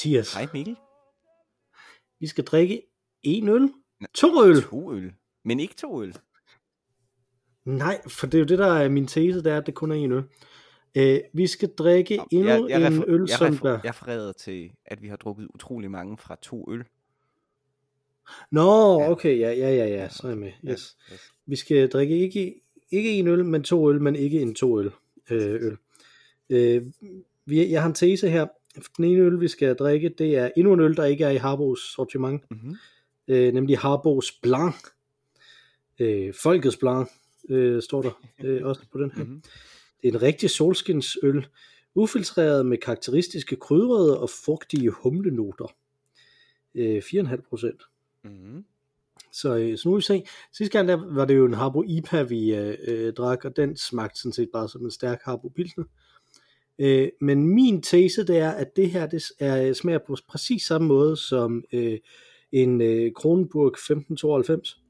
Mathias. Hej Mikkel. Vi skal drikke en øl. To øl. To øl. Men ikke to øl. Nej, for det er jo det, der er min tese, det er, at det kun er en øl. Øh, vi skal drikke Nå, endnu jeg, jeg, en øl, jeg, som der... jeg refererede til, at vi har drukket utrolig mange fra to øl. Nå, Ja. okay, ja, ja, ja, ja, så er jeg med. Ja, Yes. yes. Vi skal drikke ikke, ikke en øl, men to øl, men ikke en to øl. Øh, øl. Øh, vi, jeg har en tese her. Den ene øl, vi skal drikke, det er endnu en øl, der ikke er i Harbos sortiment, Mm-hmm. øh, nemlig Harbos Blanc. Øh, Folkets Blanc, øh, står der øh, også på den her. Mm-hmm. Det er en rigtig solskinsøl, ufiltreret med karakteristiske krydrede og fugtige humlenoter. Øh, 4,5 procent. Mm-hmm. Så, øh, så nu vil vi se. Sidste gang der var det jo en Harbo IPA, vi øh, øh, drak, og den smagte sådan set bare som en stærk Harbo Pilsner. Øh, men min tese det er, at det her det er, smager på præcis samme måde som øh, en øh, Kronenburg 1592,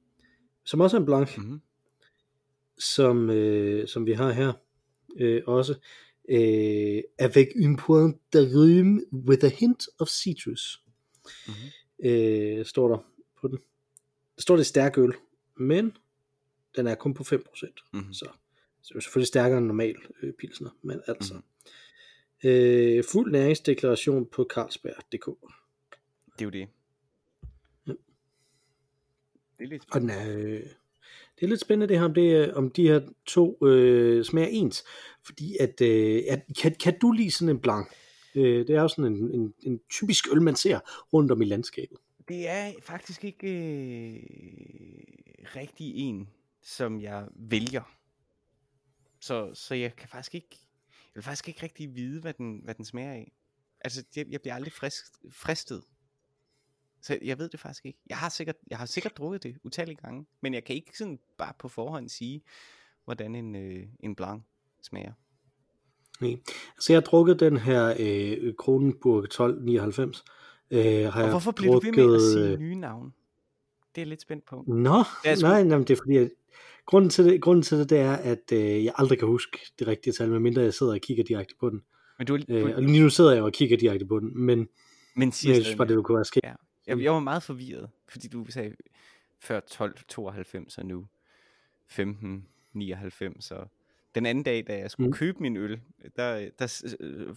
som også er en blanc, Mm-hmm. som, øh, som vi har her øh, også. Øh, avec une pointe de rhume with a hint of citrus, Mm-hmm. øh, står der på den. Der står det stærk øl, men den er kun på 5%. Mm-hmm. Så, så det er selvfølgelig stærkere end normal øh, pilsner, men altså. Mhm. Øh, fuld næringsdeklaration på Carlsberg.dk. Det er jo det. Ja. Det er lidt Og den er, øh, det er lidt spændende det her, om, det, er- om de her to øh, smager ens. Fordi at, øh, at kan, kan du lide sådan en blanc? Øh, det er jo sådan en, en, en typisk øl, man ser rundt om i landskabet. Det er faktisk ikke øh, rigtig en, som jeg vælger. Så, så jeg kan faktisk ikke, jeg vil faktisk ikke rigtig vide, hvad den, hvad den smager af. Altså, jeg, jeg bliver aldrig frisk, fristet. Så jeg ved det faktisk ikke. Jeg har sikkert, jeg har sikkert drukket det utallige gange, men jeg kan ikke sådan bare på forhånd sige, hvordan en, øh, en blanc smager. Nej. Så jeg har drukket den her øh, Kronenburg 1299. Øh, har Og hvorfor bliver du ved med at sige øh, nye navne? Det er jeg lidt spændt på. Nå, nej, nej, det er fordi, grunden til det, grunden til det, det er, at øh, jeg aldrig kan huske det rigtige tal, medmindre jeg sidder og kigger direkte på den. Men du, Øh, du og lige nu sidder jeg og kigger direkte på den, men, men siger jeg synes bare, det kunne være sket. Ja. Jeg, jeg var meget forvirret, fordi du sagde før 1292 og nu 1599 og den anden dag, da jeg skulle Mm. købe min øl, der, der s- øh,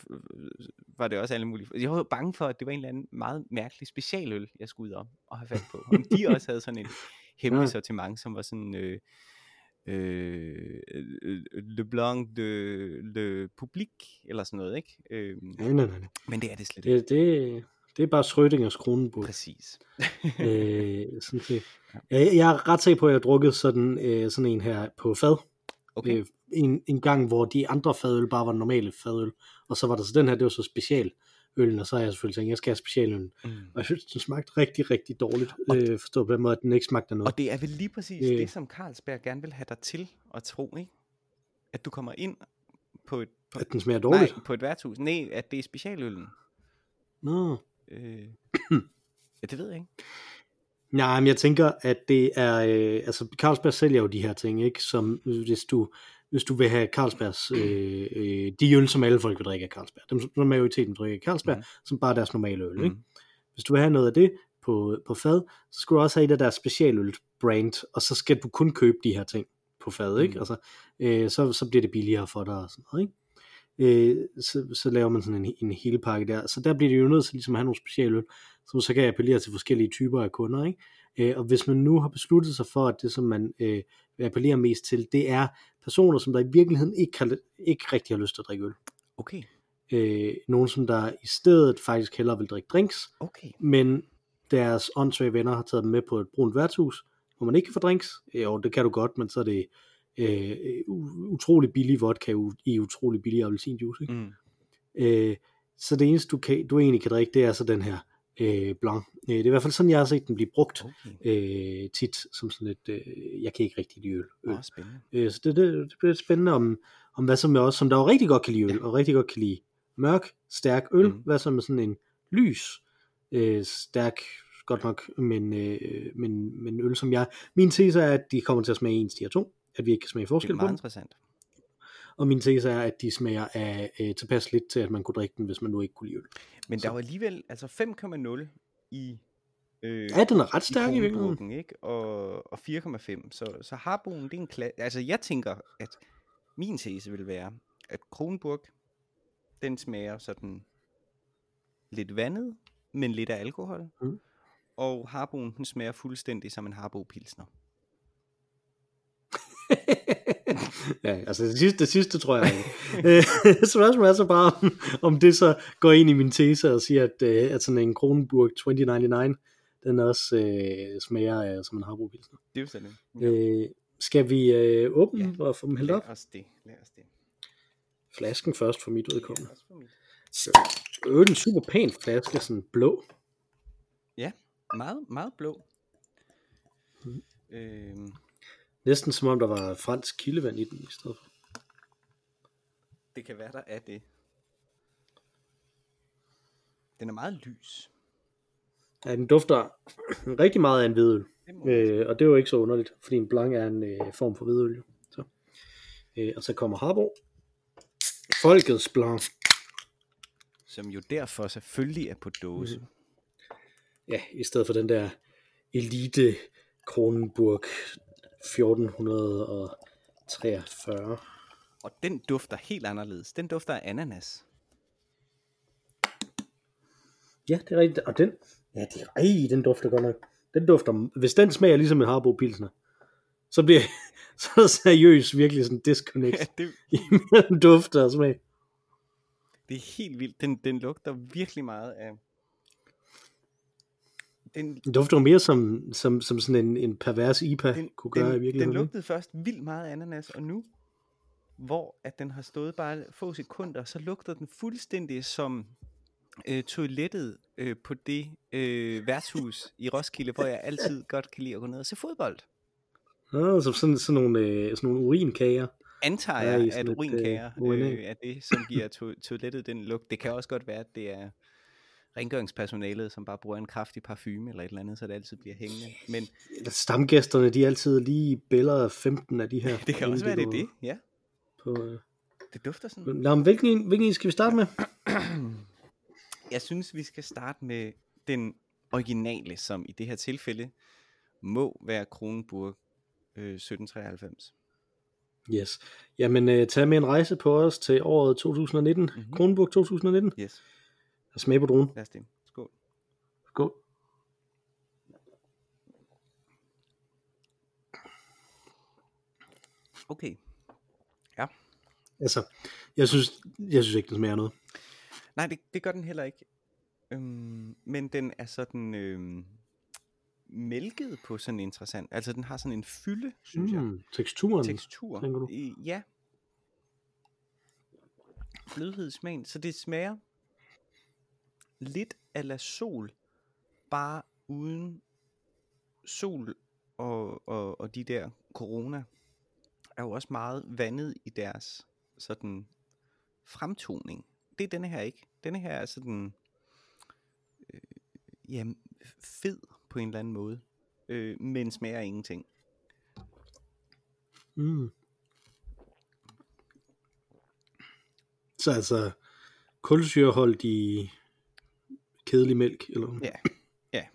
var det også alle mulige. Jeg var bange for, at det var en eller anden meget mærkelig specialøl, jeg skulle ud om og have fat på. Om de også havde sådan en hemmelig Ja. sortiment, som var sådan øh, øh, øh, Le Blanc de Le Public, eller sådan noget, ikke? Øh, Nej, nej, nej. men det er det slet ikke. Det, det, det er bare Schrödingers Kronenburg. Præcis. øh, sådan set. Jeg, jeg er ret sikker på, at jeg har drukket sådan, øh, sådan en her på fad. Okay. Øh, en, en gang, hvor de andre fadøl bare var normale fadøl. Og så var der så den her, det var så special øllen, og så har jeg selvfølgelig tænkt, jeg skal have specialøllen. Mm. Og jeg synes, den smagte rigtig, rigtig dårligt. Og- Øh, forstået på den måde, at den ikke smagte noget. Og det er vel lige præcis Øh. det, som Carlsberg gerne vil have dig til at tro, ikke? At du kommer ind på et, på, At den smager dårligt. nej, på et værtshus. Nej, at det er specialøllen. Nå. Øh, ja, det ved jeg ikke. Nej, men jeg tænker, at det er, øh, altså Carlsberg sælger jo de her ting, ikke? Som hvis du, hvis du vil have Carlsbergs, øh, øh, de øl, som alle folk vil drikke af Carlsberg, dem som majoriteten drikker af Carlsberg, mm. som bare er deres normale øl, ikke? Mm. Hvis du vil have noget af det på, på fad, så skal du også have et af deres specialøl brand, og så skal du kun købe de her ting på fad, ikke? Mhm. Altså, øh, så, så bliver det billigere for dig og sådan noget, ikke? Øh, så, så laver man sådan en, en hele pakke der. Så der bliver det jo nødt til ligesom at have nogle specialøl, som så kan appellere til forskellige typer af kunder, ikke? Øh, og hvis man nu har besluttet sig for, at det som man øh, vil appellere mest til, det er personer, som der i virkeligheden ikke, har, ikke rigtig har lyst til at drikke øl. Okay, Øh, nogen, som der i stedet faktisk hellere vil drikke drinks, okay. men deres åndssvage venner har taget dem med på et brunt værtshus, hvor man ikke kan få drinks. Jo, det kan du godt, men så er det øh, utrolig billig vodka i utrolig billig appelsinjuice. Ikke? Mm. Øh, så det eneste, du, kan, du egentlig kan drikke, det er så den her øh, blanc. Øh, det er i hvert fald sådan, jeg har set den blive brugt Okay, øh, tit, som sådan lidt, øh, jeg kan ikke rigtig lide øl. øl. Åh, spændende. Øh, så det, det, det bliver spændende om, om hvad som er også, som der jo rigtig godt kan lide øl, og rigtig godt kan lide mørk, stærk øl, Mhm. hvad som er sådan en lys, øh, stærk, godt nok, men, øh, men, men øl som jeg. Min tese er, at de kommer til at smage ens, de her to, at vi ikke kan smage Det er forskel på meget dem. interessant. Og min tese er, at de smager af øh, tilpas lidt til, at man kunne drikke den, hvis man nu ikke kunne lide øl. Men Så- der var alligevel altså 5,0 i øh, Ja, den er ret stærk i virkeligheden. Kronenburgen, ikke? Og, og 4,5. Så, så Harboen, det er en klasse. Altså, jeg tænker, at min tese vil være, at Kronenburg, den smager sådan lidt vandet, men lidt af alkohol. Mm. Og Harboen, den smager fuldstændig som en Harbo Pilsner. ja, altså det sidste, det sidste tror jeg ikke. Øh, Spørgsmålet er så bare, om, om det så går ind i min tese og siger, at, øh, at sådan en Kronenburg 2099, den også øh, smager af, som en Harbo Pilsner. Det er jo en. Øh, skal vi øh, åbne Ja. og få dem hældt Lad op? os det. Lad os det. Flasken først for mit Ja, udkommende. for mit. Øh, en super pæn flaske, sådan blå. Ja, meget, meget blå. Mm. Øhm, Næsten som om der var fransk kildevand i den i stedet for. det kan være, der er det. Den er meget lys. Ja, den dufter rigtig meget af en hvidøl. Øh, og det er jo ikke så underligt, fordi en blanc er en øh, form for hvidøl. Så. Øh, og så kommer Harbo. Folkets blanc. Som jo derfor selvfølgelig er på dåse. Mhm. Ja, i stedet for den der elite Kronenburg 1443. Og den dufter helt anderledes. Den dufter af ananas. Ja, det er rigtigt. Og den, ja, det er, ej, den dufter godt nok. Den dufter, hvis den smager ligesom en Harbo Pilsner, så bliver så er der seriøst virkelig sådan disconnect Ja, det, imellem dufter og smag. det er helt vildt. Den, den lugter virkelig meget af... Den, Den dufter jo mere som, som, som sådan en, en pervers IPA den, kunne gøre i den, den virkeligheden. ikke? lugtede først vildt meget ananas, og nu, hvor at den har stået bare få sekunder, så lugter den fuldstændig som øh, toilettet øh, på det øh, værtshus i Roskilde, hvor jeg altid godt kan lide at gå ned og se fodbold. Ja, som sådan, sådan, nogle, øh, sådan nogle urinkager. Antager jeg, i at urinkager øh, urinal. øh, er det, som giver to- toilettet den lugt. Det kan også godt være, at det er rengøringspersonalet, som bare bruger en kraftig parfume eller et eller andet, så det altid bliver hængende. Men Stamgæsterne, de er altid lige billeder 15 af de her. det kan også være, det er det. Ja, På, øh. det dufter sådan. Nå, men hvilken, en- hvilken en skal vi starte med? Jeg synes, vi skal starte med den originale, som i det her tilfælde må være Kronenburg øh, 1793. Yes. Jamen, øh, tag med en rejse på os til året 2019. Mhm. Mm-hmm. Kronenburg 2019. Yes, Og smag på druen. lad os det. Skål. Skål. Okay. Altså, jeg synes, jeg synes ikke, den smager noget. Nej, det, det gør den heller ikke. Øhm, men den er sådan øhm, mælket på sådan interessant. Altså den har sådan en fylde, synes mm. jeg. Teksturen. Tekstur. tænker du? Ja. Blødhed smagen. Så det smager lidt ala sol, bare uden sol og, og, og de der corona er jo også meget vandet i deres sådan fremtoning. Det er denne her ikke. Denne her er sådan øh, ja, fed på en eller anden måde, øh, men smager ingenting. Mm. Så altså, kulsyreholdt i kedelig mælk, eller Ja, ja,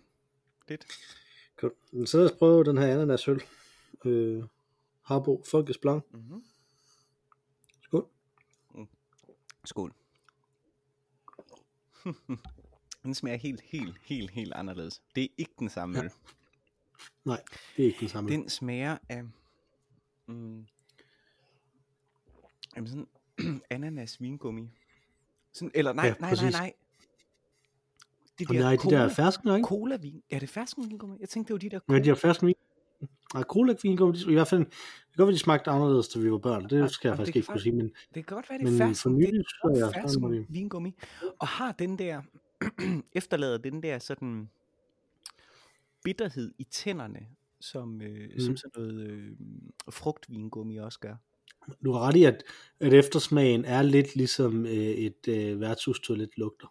lidt. Godt. Så lad os prøve den her ananasøl. Øh, Harbo Folkets Blanc. Mm-hmm. Skål. Skål. den smager helt, helt, helt, helt anderledes. Det er ikke den samme Ja. øl. Nej, det er ikke den samme. Den smager af... Mm, jamen sådan ananas vingummi. Sådan, eller nej, Ja, nej, nej, nej. Det Og nej, de der fersken, ikke? Cola vin. Er det fersken vingummi? Jeg tænkte, det var de der Ja, cola. de der fersken vin. Nej, vin kom, i hvert fald, det kan godt være, de smagte anderledes, da vi var børn. Det Ja, skal jeg faktisk ikke kunne sige, men Det kan godt være, det er Men fersken. for nylig så er jeg fersken vingummi. Og har den der, efterlader den der sådan bitterhed i tænderne, som, øh, mm. som sådan noget øh, frugtvingummi også gør. du har ret i, at, at eftersmagen er lidt ligesom øh, et øh, værtshustoilet lugter.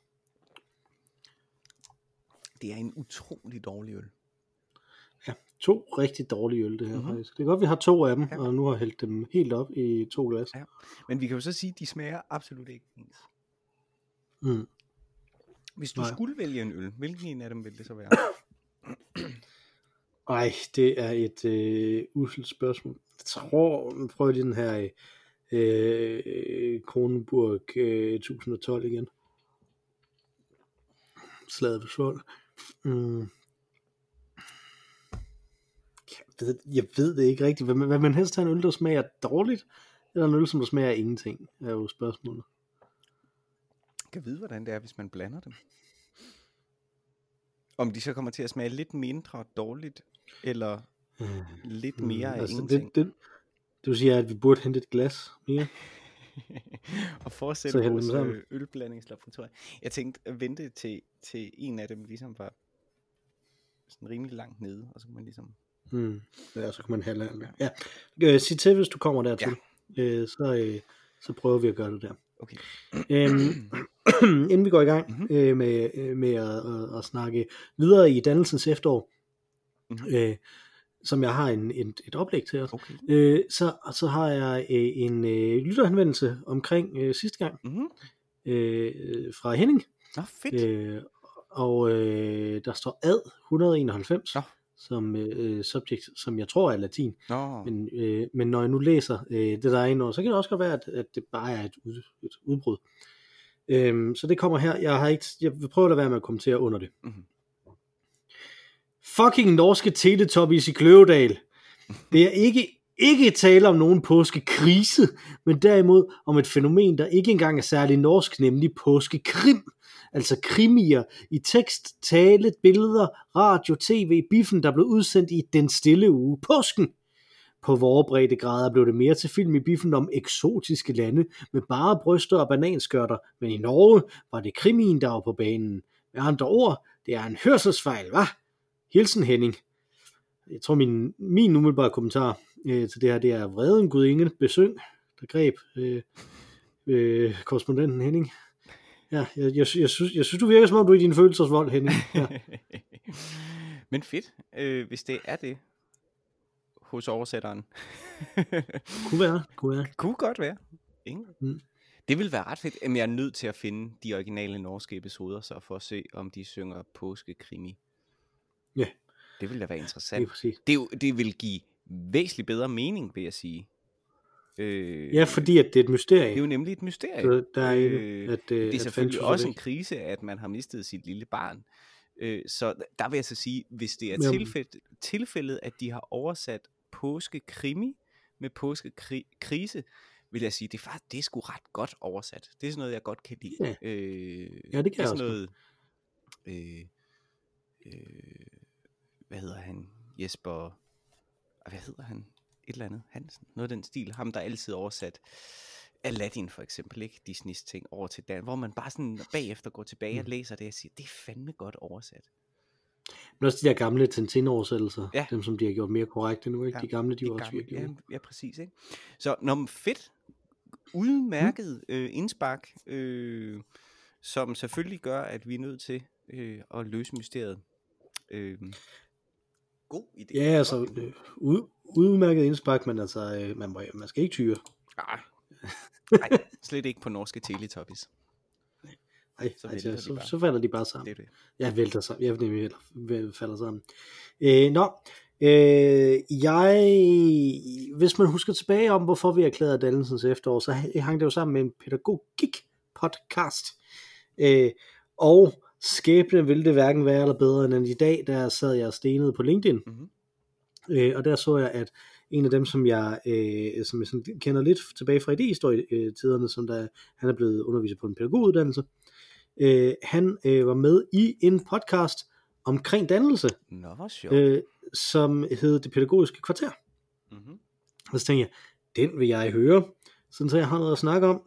Det er en utrolig dårlig øl. To rigtig dårlige øl, det her Mhm. mm-hmm. faktisk. Det er godt, vi har to af dem, Ja. ja. og nu har hældt dem helt op i to glas. Ja. Men vi kan jo så sige, at de smager absolut ikke ens. Mm. Hvis du Nej. skulle vælge en øl, hvilken en af dem ville det så være? Ej, det er et øh, uselt spørgsmål. Jeg tror, jeg lige den her øh, Kronenburg øh, 1012 igen. Slaget ved. Mm. Jeg ved, jeg ved det ikke rigtigt. Hvad, man- helst have en øl, der smager dårligt, eller en øl, som der smager ingenting, er jo spørgsmålet. Jeg kan vide, hvordan det er, hvis man blander dem. Om de så kommer til at smage lidt mindre dårligt, eller Øh, lidt mm, mere af altså, ingenting. det, det, du siger, at vi burde hente et glas mere. og fortsætte vores øh, ølblandingslaboratorium. Jeg tænkte at vente til, til en af dem ligesom var sådan rimelig langt nede, og så kunne man ligesom... Mm. Ja, så kan man have land. Ja. Øh, sig til, hvis du kommer dertil. Ja. Øh, så, øh, så prøver vi at gøre det der. Okay. Øhm, inden vi går i gang Mhm. øh, med, øh, med at, at, at snakke videre i dannelsens efterår, Mhm. øh, som jeg har en, en, et oplæg til os, Okay. øh, så, så har jeg øh, en øh, lytterhenvendelse omkring øh, sidste gang Mm-hmm. øh, fra Henning, Nå, fedt. øh, og øh, der står ad 191 Nå. som øh, subject, som jeg tror er latin. Nå, Men, øh, men når jeg nu læser øh, det, der er indover, så kan det også godt være, at, at det bare er et, ud, et udbrud. Øhm, så det kommer her. Jeg, har ikke, jeg vil prøve at lade være med at kommentere under det. Mhm. Fucking norske teletubbies i Kløvedal. Det er ikke, ikke tale om nogen påskekrise, men derimod om et fænomen, der ikke engang er særlig norsk, nemlig påskekrim. Altså krimier i tekst, tale, billeder, radio, tv, biffen, der blev udsendt i den stille uge påsken. På vores breddegrader blev det mere til film i biffen om eksotiske lande med bare bryster og bananskørter, men i Norge var det krimien, der var på banen. Med andre ord, det er en hørselsfejl, hva? Hilsen Henning. Jeg tror, min, min umiddelbare kommentar øh, til det her, det er vreden gudinde besøng, der greb øh, øh, korrespondenten Henning. Ja, jeg, jeg, jeg, synes, jeg synes, du virker som om, du er i din følelsesvold, Henning. Ja. Men fedt, øh, hvis det er det hos oversætteren. Kunne være, kunne være. Kunne godt være. Ingen. Mm. Det vil være ret fedt. Men jeg er nødt til at finde de originale norske episoder, så for at se, om de synger påskekrimi. Ja. Det ville da være Det er interessant. præcis. Det, er jo- det vil give væsentligt bedre mening, vil jeg sige. Øh, Ja, fordi at det er et mysterie. Det er jo nemlig et mysterie. Så der er Øh, at, øh, det er selvfølgelig også væk. en krise, at man har mistet sit lille barn. Øh, så der vil jeg så sige, hvis det er tilfældet, tilfældet, at de har oversat påskekrimi med påskekrise, vil jeg sige, det er faktisk det er sgu ret godt oversat. Det er sådan noget, jeg godt kan lide. Ja. Øh, Ja, det kan er jeg sådan også noget, øh, øh, hvad hedder han? Jesper, ah, hvad hedder han? Et eller andet, Hansen. Noget af den stil. Ham, der altid oversat Aladdin for eksempel, ikke? Disneys ting over til Dan, hvor man bare sådan bagefter går tilbage Mm. og læser det og siger, det er fandme godt oversat. Men også de der gamle Tintin-oversættelser, Ja. dem som de har gjort mere korrekte nu, ikke? Ja, de gamle, de Det var også gamle- virkelig ja, ja, præcis, ikke? Så når man fedt, udmærket øh, indspark, øh, som selvfølgelig gør, at vi er nødt til øh, at løse mysteriet. Øh, god idé. Ja, altså, øh, ud, udmærket indspark, men altså, øh, man, må, man skal ikke tyre. Nej. Nej, slet ikke på norske Teletubbies. Nej, Så så, vælter altså, de så, bare. så falder de bare sammen. Det er det. Jeg vælter sammen. Jeg nemlig vel- falder sammen. Øh, nå, øh, jeg, hvis man husker tilbage om, hvorfor vi erklærede dannelsens efterår, så hang det jo sammen med en pædagogik-podcast. Øh, og skæbnen ville det hverken være eller bedre end i dag, der sad jeg og stenede på LinkedIn. Mhm. Øh, og der så jeg, at en af dem, som jeg, øh, som jeg sådan kender lidt tilbage fra idehistorie-tiderne, som der, han er blevet underviser på en pædagoguddannelse, øh, han øh, var med i en podcast omkring dannelse, Nå, hvor sjovt. øh, som hed Det Pædagogiske Kvarter. Mm-hmm. Og så tænkte jeg, den vil jeg høre, sådan så jeg har noget at snakke om,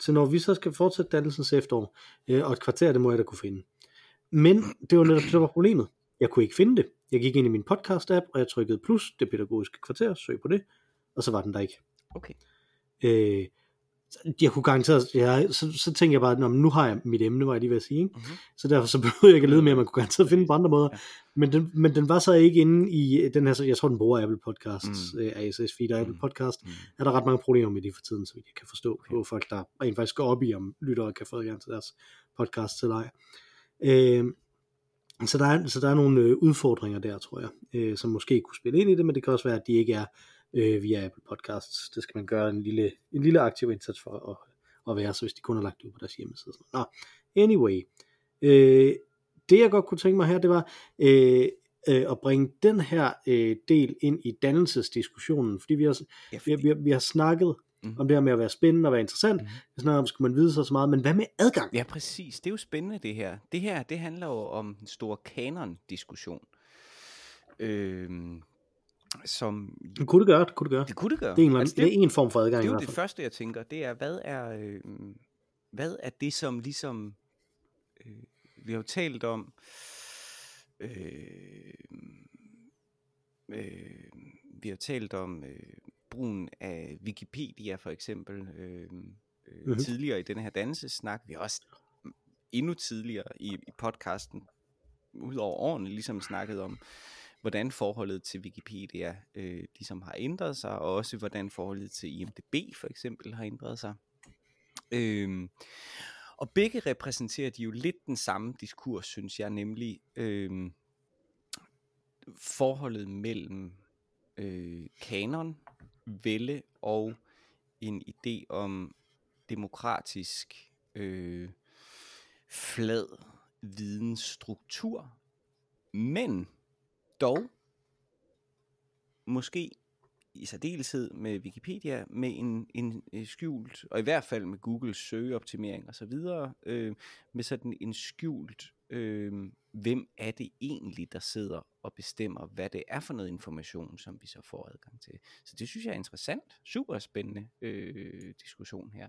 så når vi så skal fortsætte dannelsens efterår, øh, og et kvarter, det må jeg da kunne finde. Men det var netop det, der var problemet. Jeg kunne ikke finde det. Jeg gik ind i min podcast-app, og jeg trykkede plus, det pædagogiske kvarter, søg på det, og så var den der ikke. Okay. Øh, jeg kunne garantere, ja, så, så tænker jeg bare, nu har jeg mit emne, var jeg lige ved at sige, ikke? Mhm. så derfor så behøver jeg ikke at lede mere, man kunne garanteret finde på andre måder, Ja. men, den, men den var så ikke inde i den her, så jeg tror den bruger Apple Podcasts, Mm. mm. RSS feed og Apple Mm. Podcast, Mm. er der ret mange problemer med det for tiden, så jeg kan forstå, Okay. på folk, der rent faktisk går op i, om lyttere kan få adgang til deres podcast eller ej. Øh, så, der er, så der er nogle øh, udfordringer der, tror jeg, øh, som måske kunne spille ind i det, men det kan også være, at de ikke er øh, via Apple Podcasts. Det skal man gøre en lille, en lille aktiv indsats for at, at være, så hvis de kun har lagt det ud på deres hjemmeside. Sådan. Nå, anyway. Øh, det jeg godt kunne tænke mig her, det var øh, øh, at bringe den her øh, del ind i dannelsesdiskussionen, fordi vi har, Ja, vi, fordi, vi, har, vi har snakket Mhm. om det her med at være spændende og være interessant. Vi snakker om, skal man vide så så meget, men hvad med adgang? ja, præcis. Det er jo spændende, det her. Det her, det handler jo om den store kanon-diskussion. Øhm, som... Kunne det gøre det? Kunne det gøre? Det kunne det gøre. Det er en, Altså, altså, det er en form for adgang det i er jo det første, jeg tænker. Det er, hvad er, øh, hvad er det, som ligesom... Øh, vi har jo talt om... Øh, øh, vi har talt om øh, brugen af Wikipedia for eksempel øh, øh, Mhm. tidligere i den her dannelsessnak. Vi har også endnu tidligere i, i podcasten, ud over årene, ligesom snakket om, hvordan forholdet til Wikipedia øh, ligesom har ændret sig, og også hvordan forholdet til IMDb for eksempel har ændret sig. Øhm, og begge repræsenterer de jo lidt den samme diskurs, synes jeg, nemlig øhm, forholdet mellem øh, kanon, ville og en idé om demokratisk øh, flad vidensstruktur, men dog måske i særdeleshed med Wikipedia med en, en, en skjult, og i hvert fald med Googles søgeoptimering osv., øh, med sådan en skjult, øh, hvem er det egentlig, der sidder og bestemmer, hvad det er for noget information, som vi så får adgang til. Så det synes jeg er interessant, super spændende øh, diskussion her.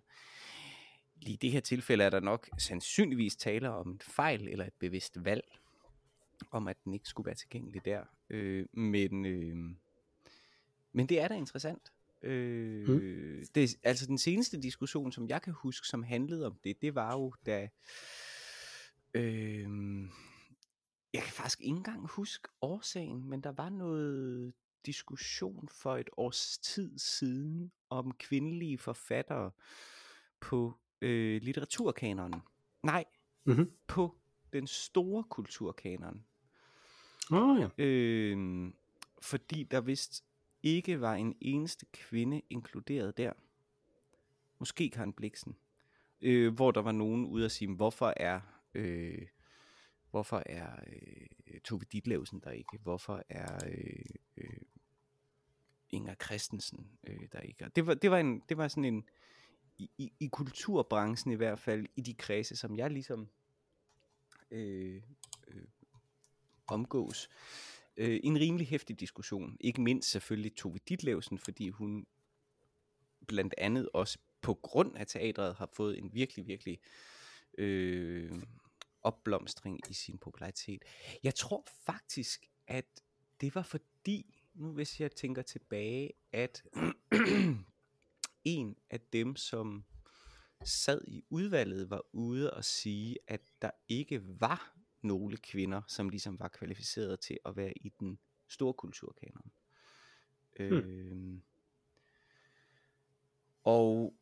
Lige i det her tilfælde er der nok sandsynligvis tale om en fejl eller et bevidst valg, om at den ikke skulle være tilgængelig der. Øh, men, øh, men det er da interessant. Øh, mm. det, altså den seneste diskussion, som jeg kan huske, som handlede om det, det var jo da... Øh, jeg kan faktisk ikke engang huske årsagen, men der var noget diskussion for et års tid siden om kvindelige forfattere på øh, litteraturkanonen. Nej, Mhm. på den store kulturkanon. Oh, ja. Øh, fordi der vist ikke var en eneste kvinde inkluderet der. Måske Karen Bliksen. Øh, hvor der var nogen ude at sige, hvorfor er... Øh, hvorfor er øh, Tove Ditlevsen der ikke? Hvorfor er øh, øh, Inger Christensen øh, der ikke? Og det var, det var, en, det var sådan en... I, i, I kulturbranchen i hvert fald, i de kredse, som jeg ligesom øh, øh, omgås, øh, en rimelig hæftig diskussion. Ikke mindst selvfølgelig Tove Ditlevsen, fordi hun blandt andet også på grund af teatret har fået en virkelig, virkelig øh, opblomstring i sin popularitet. Jeg tror faktisk, at det var fordi, nu hvis jeg tænker tilbage, at en af dem, som sad i udvalget, var ude og sige, at der ikke var nogle kvinder, som ligesom var kvalificeret til at være i den store kulturkanon. Hmm. Øh, og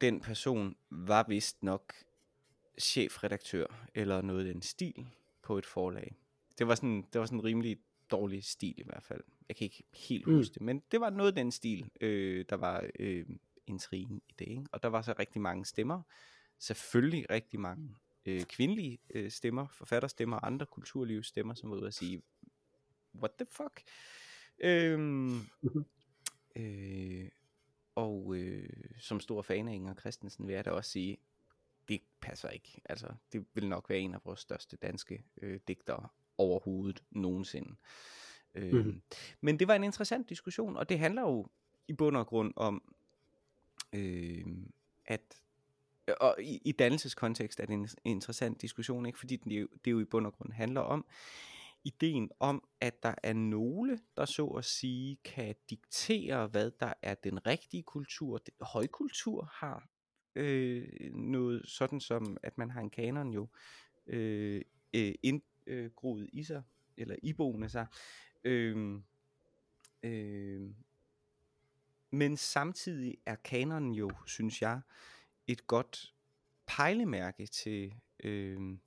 den person var vist nok chefredaktør eller noget i den stil på et forlag. Det var sådan, det var sådan en rimelig dårlig stil i hvert fald. Jeg kan ikke helt Mm. huske det, men det var noget af den stil, øh, der var øh, intrigen i det. Ikke? Og der var så rigtig mange stemmer. Selvfølgelig rigtig mange øh, kvindelige øh, stemmer, forfatterstemmer og andre kulturlivsstemmer, som var ude at sige, what the fuck? Øhm, øh, og øh, som stor fan af Inger Christensen vil jeg da også sige, det passer ikke. Altså, det vil nok være en af vores største danske øh, digtere overhovedet nogensinde. Øh, Mhm. Men det var en interessant diskussion, og det handler jo i bund og grund om, øh, at og i, i dannelseskontekst er det en interessant diskussion, ikke? fordi det jo, det jo i bund og grund handler om ideen om, at der er nogle, der så at sige kan diktere, hvad der er den rigtige kultur. Højkultur har øh, noget sådan som, at man har en kanon jo øh, øh, indgroet i sig, eller iboende sig. Øh, øh, men samtidig er kanonen jo, synes jeg, et godt pejlemærke til, øh,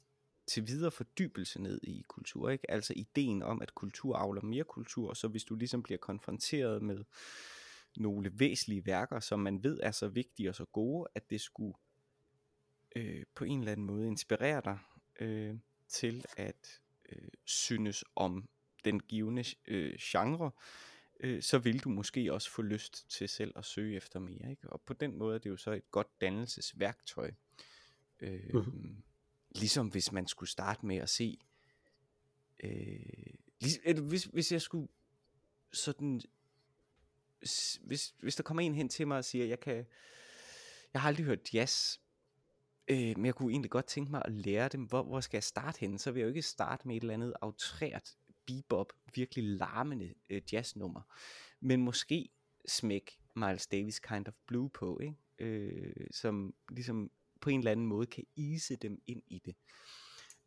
til videre fordybelse ned i kultur. Ikke? Altså ideen om, at kultur avler mere kultur, så hvis du ligesom bliver konfronteret med nogle væsentlige værker, som man ved er så vigtige og så gode, at det skulle øh, på en eller anden måde inspirere dig øh, til at øh, synes om den givende øh, genre, øh, så vil du måske også få lyst til selv at søge efter mere. Ikke? Og på den måde er det jo så et godt dannelsesværktøj. Øh, mm-hmm. Ligesom hvis man skulle starte med at se, øh, hvis, hvis jeg skulle sådan, hvis, hvis der kommer en hen til mig og siger, jeg kan, jeg har aldrig hørt jazz, øh, men jeg kunne egentlig godt tænke mig at lære dem, hvor, hvor skal jeg starte henne? Så vil jeg jo ikke starte med et eller andet autrært bebop, virkelig larmende øh, jazznummer, men måske smæk Miles Davis Kind of Blue på, ikke? Øh, som ligesom på en eller anden måde kan ise dem ind i det.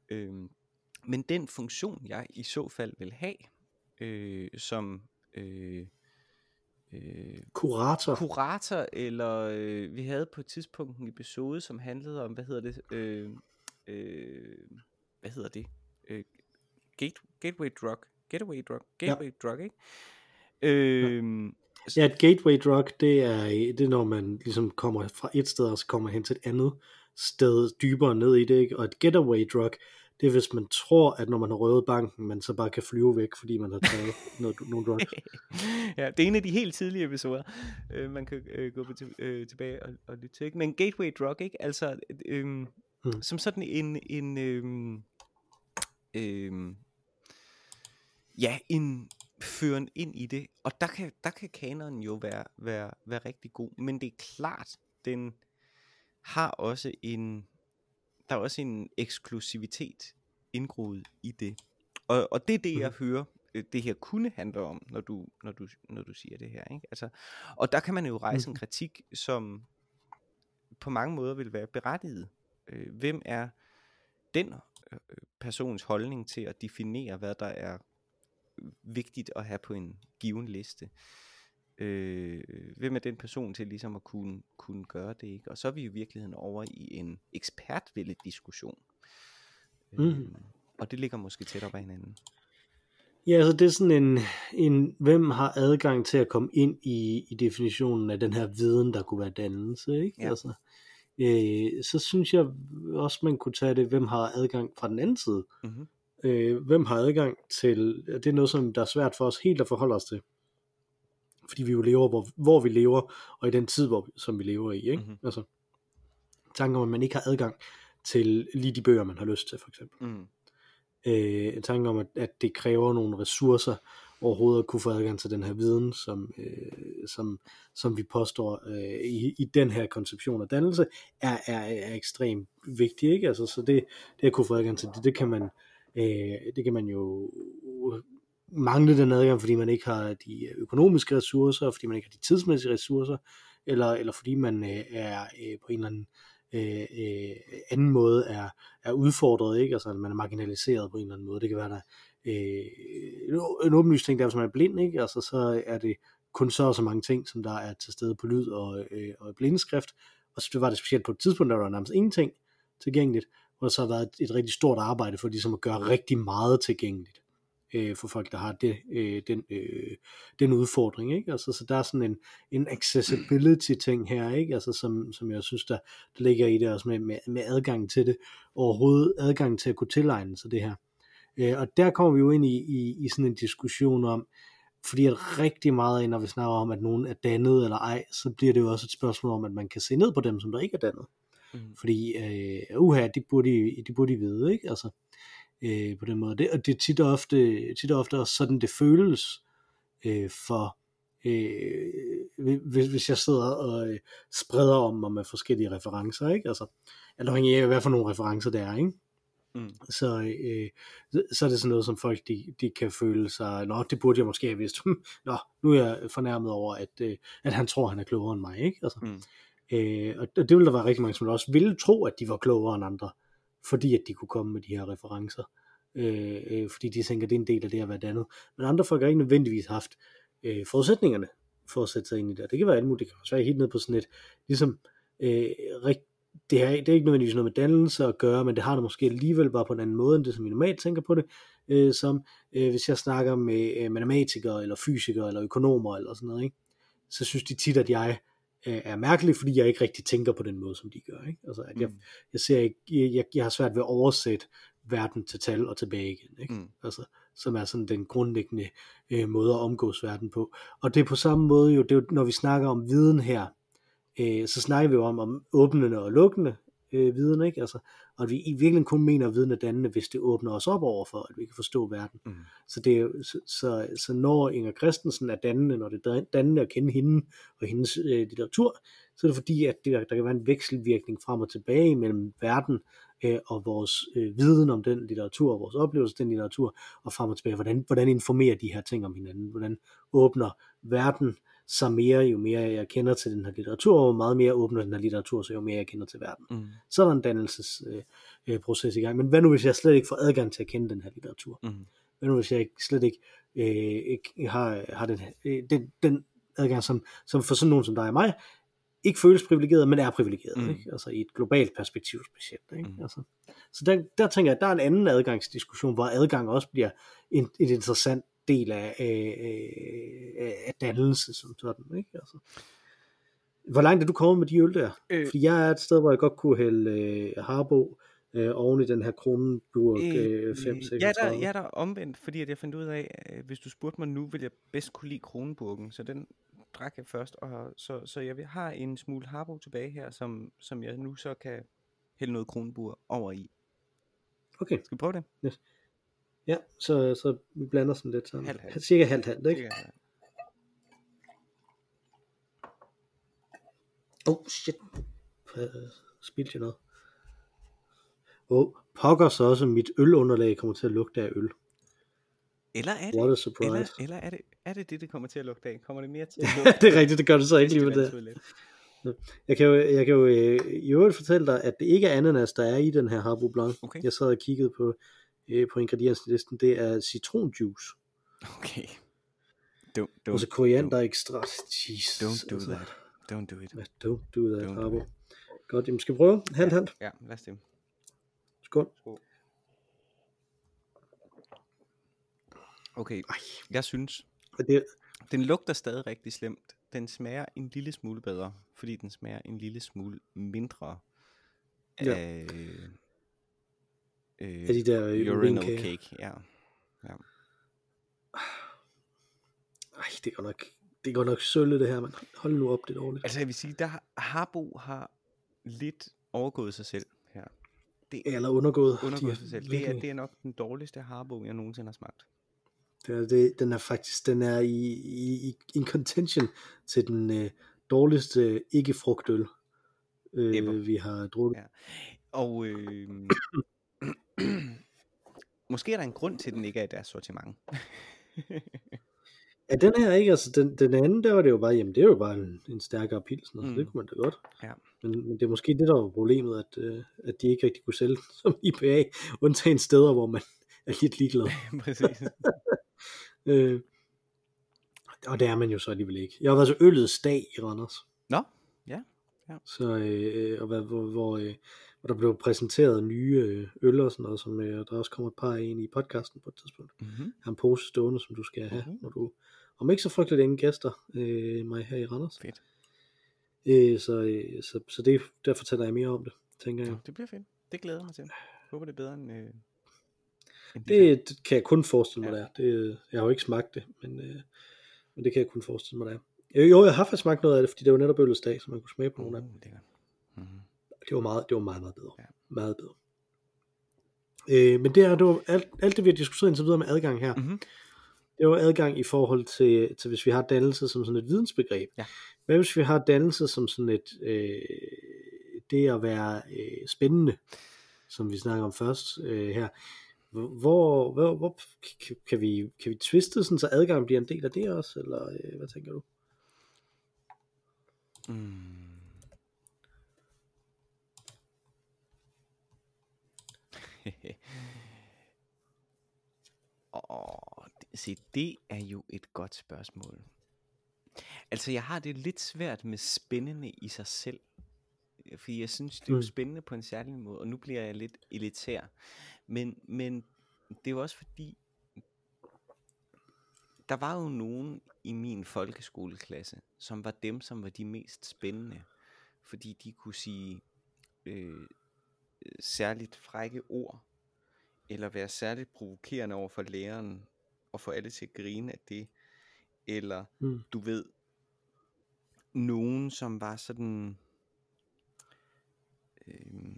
Øh, men den funktion, jeg i så fald vil have, øh, som øh, øh, kurator. kurator, eller øh, vi havde på et tidspunkt en episode, som handlede om, hvad hedder det, øh, øh, hvad hedder det, øh, gate, gateway drug, gateway drug, gateway ja. drug, ikke? Øh, ja. ja, et gateway drug, det er, det er når man ligesom kommer fra et sted, og så kommer hen til et andet sted dybere ned i det, ikke? og et getaway drug, det er hvis man tror, at når man har røvet banken, man så bare kan flyve væk, fordi man har taget noget, nogle drugs. ja, det er en af de helt tidlige episoder, øh, man kan øh, gå på øh, tilbage og, og lytte til. Ikke? Men gateway drug, ikke? Altså, øh, hmm. som sådan en, en øh, øh, ja, en føren ind i det. Og der kan, der kan kanonen jo være, være, være rigtig god. Men det er klart, den har også en, der er også en eksklusivitet indgroet i det. Og, og det er det, jeg mhm. hører, øh, det her kunne handle om, når du, når du, når du siger det her. Ikke? Altså, og der kan man jo rejse en mhm. kritik, som på mange måder vil være berettiget. Øh, hvem er den øh, persons holdning til at definere, hvad der er vigtigt at have på en given liste? Øh, hvem er den person til ligesom at kunne, kunne gøre det, ikke? Og så er vi i virkeligheden over i en ekspertvældet diskussion. Mm. Øh, og det ligger måske tæt op ad hinanden. Ja, altså det er sådan en, en hvem har adgang til at komme ind i, i definitionen af den her viden, der kunne være dannelse, ikke? Ja. Altså, øh, så synes jeg også, man kunne tage det, hvem har adgang fra den anden side. Mm-hmm. Øh, hvem har adgang til, det er noget, som der er svært for os helt at forholde os til fordi vi jo lever, hvor, hvor vi lever, og i den tid, hvor, som vi lever i. Ikke? Mm-hmm. Altså, tanken om, at man ikke har adgang til lige de bøger, man har lyst til, for eksempel. Mm. Øh, tanken om, at, at det kræver nogle ressourcer overhovedet at kunne få adgang til den her viden, som, øh, som, som vi påstår øh, i, i den her konception af dannelse, er, er, er ekstremt vigtigt. Ikke? Altså, så det, det at kunne få adgang til det, det kan man, øh, det kan man jo mangle den adgang, fordi man ikke har de øh, økonomiske ressourcer, fordi man ikke har de tidsmæssige ressourcer, eller, eller fordi man øh, er øh, på en eller anden øh, øh, anden måde er, er udfordret, ikke? altså man er marginaliseret på en eller anden måde. Det kan være, der øh, en åbenlyst ting, der hvis man er blind, ikke? Altså, så er det kun så og så mange ting, som der er til stede på lyd og, øh, og blindeskrift, og så var det specielt på et tidspunkt, der var nærmest ingenting tilgængeligt, og så har været et, et rigtig stort arbejde for ligesom at gøre rigtig meget tilgængeligt øh, for folk, der har det, øh, den, øh, den udfordring. Ikke? Altså, så der er sådan en, en accessibility ting her, ikke? Altså, som, som jeg synes, der, der ligger i det også med, med, med adgang til det, overhovedet adgang til at kunne tilegne sig det her. Øh, og der kommer vi jo ind i, i, i sådan en diskussion om, fordi at rigtig meget, når vi snakker om, at nogen er dannet eller ej, så bliver det jo også et spørgsmål om, at man kan se ned på dem, som der ikke er dannet. Mm. Fordi, øh, uha, de burde, de burde de vide, ikke? Altså, øh, på den måde. Det, og det er tit og ofte, tit og ofte også sådan, det føles øh, for, øh, hvis, hvis jeg sidder og øh, spreder om mig med forskellige referencer, ikke? Altså, alt afhængig af, hvad for nogle referencer det er, ikke? Mm. Så, øh, så er det sådan noget, som folk de, de kan føle sig, nå, det burde jeg måske have vidst. nå, nu er jeg fornærmet over, at, øh, at han tror, han er klogere end mig, ikke? Altså, mm. Øh, og det ville der være rigtig mange, som også ville tro, at de var klogere end andre, fordi at de kunne komme med de her referencer. Øh, øh, fordi de tænker, at det er en del af det at være dannet. Men andre folk har ikke nødvendigvis haft øh, forudsætningerne for at sætte sig ind i det. Det kan være alt muligt. Det kan også være helt ned på sådan et, ligesom, øh, rigt, det, her, det er ikke nødvendigvis noget med dannelse at gøre, men det har det måske alligevel bare på en anden måde, end det, som vi normalt tænker på det, øh, som øh, hvis jeg snakker med øh, matematikere, eller fysikere, eller økonomer, eller sådan noget, ikke? så synes de tit, at jeg er mærkelig, fordi jeg ikke rigtig tænker på den måde, som de gør. Ikke? Altså, at jeg, Mm. jeg, ser ikke, jeg, jeg har svært ved at oversætte verden til tal og tilbage igen. Ikke? Mm. Altså, som er sådan den grundlæggende øh, måde at omgås verden på. Og det er på samme måde jo, det er når vi snakker om viden her, øh, så snakker vi jo om, om åbnende og lukkende øh, viden, ikke? Altså, og at vi i virkeligheden kun mener at viden er dannende, hvis det åbner os op over for, at vi kan forstå verden. Mm. Så, det er, så, så, så når Inger Christensen er dannende, når det er dannende at kende hende og hendes øh, litteratur, så er det fordi, at det, der kan være en vekselvirkning frem og tilbage mellem verden øh, og vores øh, viden om den litteratur, og vores oplevelse af den litteratur, og frem og tilbage, hvordan, hvordan informerer de her ting om hinanden, hvordan åbner verden sig mere, jo mere jeg kender til den her litteratur, og meget mere åbner den her litteratur, så jo mere jeg kender til verden. Mm. Så er der en dannelsesproces øh, øh, i gang. Men hvad nu, hvis jeg slet ikke får adgang til at kende den her litteratur? Mm. Hvad nu, hvis jeg ikke, slet ikke, øh, ikke har, har den, øh, den, den adgang, som, som for sådan nogen som dig og mig, ikke føles privilegeret, men er privilegeret, Mm. ikke? Altså i et globalt perspektiv specielt, ikke? Mm. Altså, så der, der tænker jeg, at der er en anden adgangsdiskussion, hvor adgang også bliver en, et interessant del af, af, af, af dannelse som sådan, ikke? Altså. Hvor langt er du kommet med de øl der? Øh, Fordi jeg er et sted, hvor jeg godt kunne hælde øh, Harbo øh, oven i den her Kronenburg øh, 5 Øh, jeg, er der, jeg er der omvendt, fordi at jeg fandt ud af, at hvis du spurgte mig nu, vil jeg bedst kunne lide Kronenburgen, så den drak jeg først, og så, så jeg have en smule Harbo tilbage her, som, som jeg nu så kan hælde noget Kronenburg over i. Okay, Skal vi prøve det? Ja, så, så vi blander sådan lidt sammen. Halvt, halvt. Cirka halvt halvt, ikke? Sikkert. Oh, shit. Spildte jeg noget? Åh, oh, pokker så også, mit ølunderlag kommer til at lugte af øl. Eller er What det, a eller, surprise. eller er det, er det det, det kommer til at lugte af? Kommer det mere til at lugte det er rigtigt, det gør det så ikke lige med det. Jeg kan jo, jeg kan jo øh, i øvrigt fortælle dig, at det ikke er ananas, der er i den her Harbo Blanc. Okay. Jeg sad og kiggede på, øh, på ingredienslisten. Det er citronjuice. Okay. Don't, don't, Og så koriander ekstra. Jesus. don't do altså. that. Don't do it. Ja, Don't do that, Don't do Harbo. Godt, jamen skal vi prøve? Halvt, halvt. Ja, lad os det. Skål. Skål. Okay, Ej, jeg synes, det, den lugter stadig rigtig slemt. Den smager en lille smule bedre, fordi den smager en lille smule mindre Ja. af øh, er de der øh, urinal urinkager. cake. Ja. Ej, det er godt nok, det er godt nok sølle det her, man. Hold nu op, det er dårligt. Altså jeg vil sige, der har- Harbo har lidt overgået sig selv her. Eller undergået. Undergået De sig selv. Det er, det er nok den dårligste Harbo, jeg nogensinde har smagt. Det er, det, den er faktisk, den er i, i, i in contention til den øh, dårligste ikke-frugtøl, Ever. øh, vi har drukket. Ja. Og øh, måske er der en grund til, at den ikke er i deres sortiment. Ja, den her ikke, altså den, den anden, der var det jo bare, jamen det er jo bare en, en stærkere pilsner, mm. Så det kunne man da godt. Ja. Men, men det er måske det, der var problemet, at, øh, at de ikke rigtig kunne sælge den som IPA, undtagen steder, hvor man er lidt ligeglad. Præcis. Øh, og det er man jo så alligevel ikke. Jeg har været så øllet dag i Randers. Nå, ja. Så, øh, og hvad, hvor, hvor, øh, hvor der blev præsenteret nye øh, øl og sådan noget, som øh, der også kommer et par ind i podcasten på et tidspunkt. Mm-hmm. Jeg har en pose stående, som du skal have, Mhm. når du, om ikke så frygteligt ingen gæster, øh, mig her i Randers. Fedt. Øh, så, øh, så, så det, der fortæller jeg mere om det, tænker jeg. Ja, det bliver fedt. Det glæder jeg mig til. Jeg håber, det er bedre end... Øh, end Det, det kan jeg kun forestille mig, Ja. det er. Det, jeg har jo ikke smagt det, men, øh, men det kan jeg kun forestille mig, det er. Jo, jeg har faktisk smagt noget af det, fordi det var netop øllets dag, så man kunne smage på nogle af dem. Lækkert. Mm-hmm. Det var meget, det var meget, meget bedre. Ja. Meget bedre. Øh, men det er det var alt, alt det, vi har diskuteret indtil videre med adgang her. Mm-hmm. Det var adgang i forhold til, til hvis vi har dannelse som sådan et vidensbegreb. Ja. Hvad hvis vi har dannelse som sådan et, øh, det at være øh, spændende, som vi snakker om først øh, her. Hvor, hvor, hvor kan, kan, vi, kan vi twiste sådan, så adgang bliver en del af det også, eller øh, hvad tænker du? Mm. Åh, se, det er jo et godt spørgsmål. Altså, jeg har det lidt svært med spændende i sig selv. Fordi jeg synes, det er jo Mm. spændende på en særlig måde, og nu bliver jeg lidt elitær. Men, men det er jo også fordi, der var jo nogen i min folkeskoleklasse, som var dem, som var de mest spændende. Fordi de kunne sige øh, særligt frække ord, eller være særligt provokerende over for læreren, og få alle til at grine af det. Eller, Mm. du ved, nogen, som var sådan... Øh,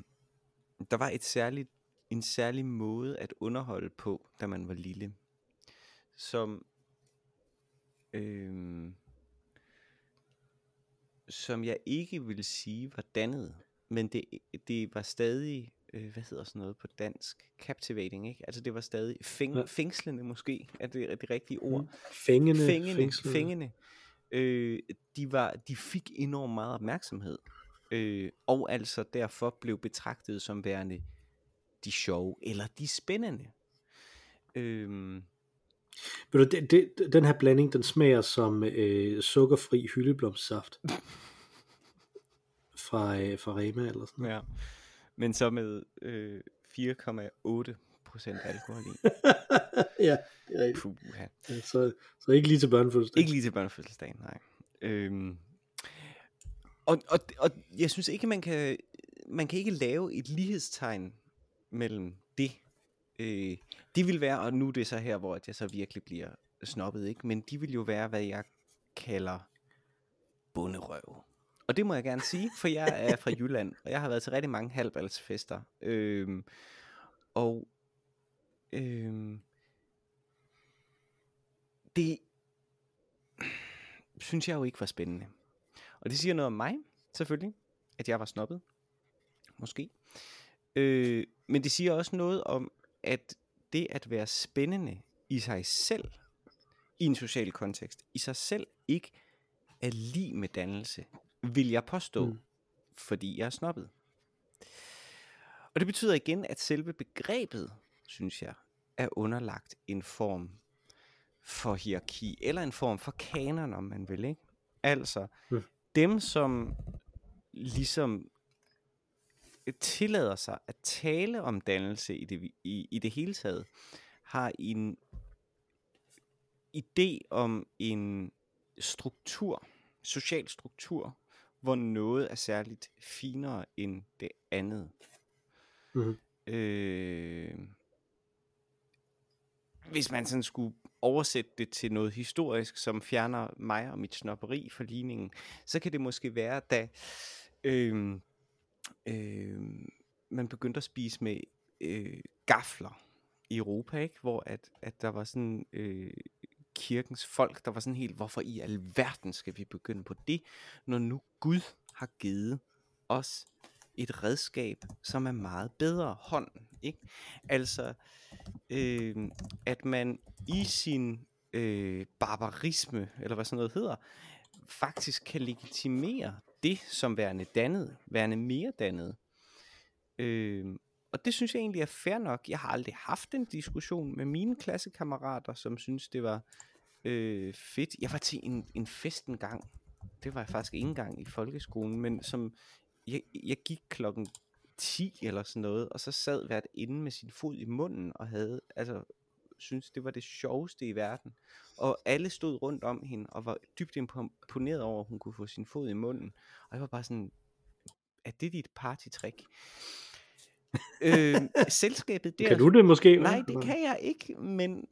der var et særligt, en særlig måde at underholde på, da man var lille. Som... Øh, som jeg ikke vil sige var dannet, men det, det var stadig, øh, hvad hedder sådan noget på dansk, captivating, ikke? Altså det var stadig fæng, Ja. fængslende måske, er det, det rigtige ord. Mm. Fængende, Fængende, fængslende. fængende. Øh, de, var, de fik enormt meget opmærksomhed, øh, og altså derfor blev betragtet som værende de sjove, eller de spændende. Øh, Ved du, det, det, den her blanding, den smager som øh, sukkerfri hyldeblomstsaft. Fra, øh, fra Rema eller sådan noget. ja. Men så med øh, 4,8 procent alkohol i. ja, det er rigtigt. Puha. Ja, så, så ikke lige til børnefødselsdag. Ikke lige til børnefødselsdagen, nej. Øhm, og, og, og jeg synes ikke, man kan, man kan ikke lave et lighedstegn mellem det. Øh, de vil være, og nu er det så her, hvor jeg så virkelig bliver snobbet, ikke? men de vil jo være, hvad jeg kalder bunderøv. Og det må jeg gerne sige, for jeg er fra Jylland, og jeg har været til rigtig mange halvbalsfester. Øhm, og øhm, det synes jeg jo ikke var spændende. Og det siger noget om mig, selvfølgelig, at jeg var snobbet. Måske. Øh, men det siger også noget om, at det at være spændende i sig selv, i en social kontekst, i sig selv ikke er lige med dannelse, vil jeg påstå, Mm. fordi jeg er snobbet. Og det betyder igen, at selve begrebet, synes jeg, er underlagt en form for hierarki, eller en form for kanon, om man vil, ikke? Altså, Mm. dem som ligesom tillader sig at tale om dannelse i det, i, i det hele taget, har en idé om en struktur, social struktur, hvor noget er særligt finere end det andet. Mhm. Øh, hvis man sådan skulle oversætte det til noget historisk, som fjerner mig og mit snopperi for ligningen, så kan det måske være, da øh, øh, man begyndte at spise med øh, gafler i Europa, ikke? hvor at, at der var sådan øh, kirkens folk, der var sådan helt, hvorfor i alverden skal vi begynde på det, når nu Gud har givet os et redskab, som er meget bedre hånd. Ikke? Altså, øh, at man i sin øh, barbarisme, eller hvad sådan noget hedder, faktisk kan legitimere det som værende dannet, værende mere dannet. Øh, og det synes jeg egentlig er fair nok. Jeg har aldrig haft en diskussion med mine klassekammerater, som synes det var øh, fedt. Jeg var til en, en fest en gang. Det var jeg faktisk ikke engang i folkeskolen, men som jeg, jeg gik klokken 10 eller sådan noget, og så sad hvert inde med sin fod i munden og havde, altså, synes det var det sjoveste i verden. Og alle stod rundt om hende og var dybt imponeret over, at hun kunne få sin fod i munden. Og jeg var bare sådan, er det dit partytrick? Øh, selskabet der... Kan du det måske? Nej, det kan jeg ikke, men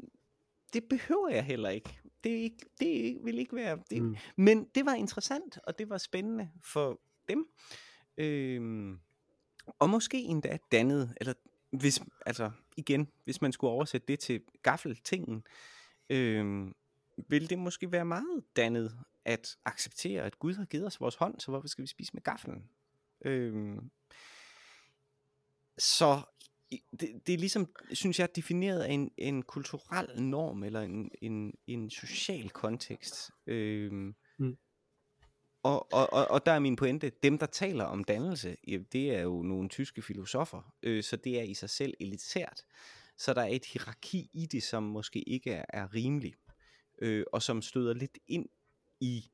det behøver jeg heller ikke. Det, er ikke, det er vil ikke være... Det, Mm. Men det var interessant, og det var spændende for dem. Øhm, og måske endda dannet, eller hvis, altså igen, hvis man skulle oversætte det til gaffeltingen, øhm, vil det måske være meget dannet at acceptere, at Gud har givet os vores hånd, så hvorfor skal vi spise med gaffelen? Øhm, så det, det er ligesom, synes jeg, defineret af en, en kulturel norm, eller en, en, en social kontekst. Øhm, Mm. Og, og, og, og der er min pointe, dem der taler om dannelse, det er jo nogle tyske filosofer, øh, så det er i sig selv elitært. Så der er et hierarki i det, som måske ikke er, er rimeligt, øh, og som støder lidt ind i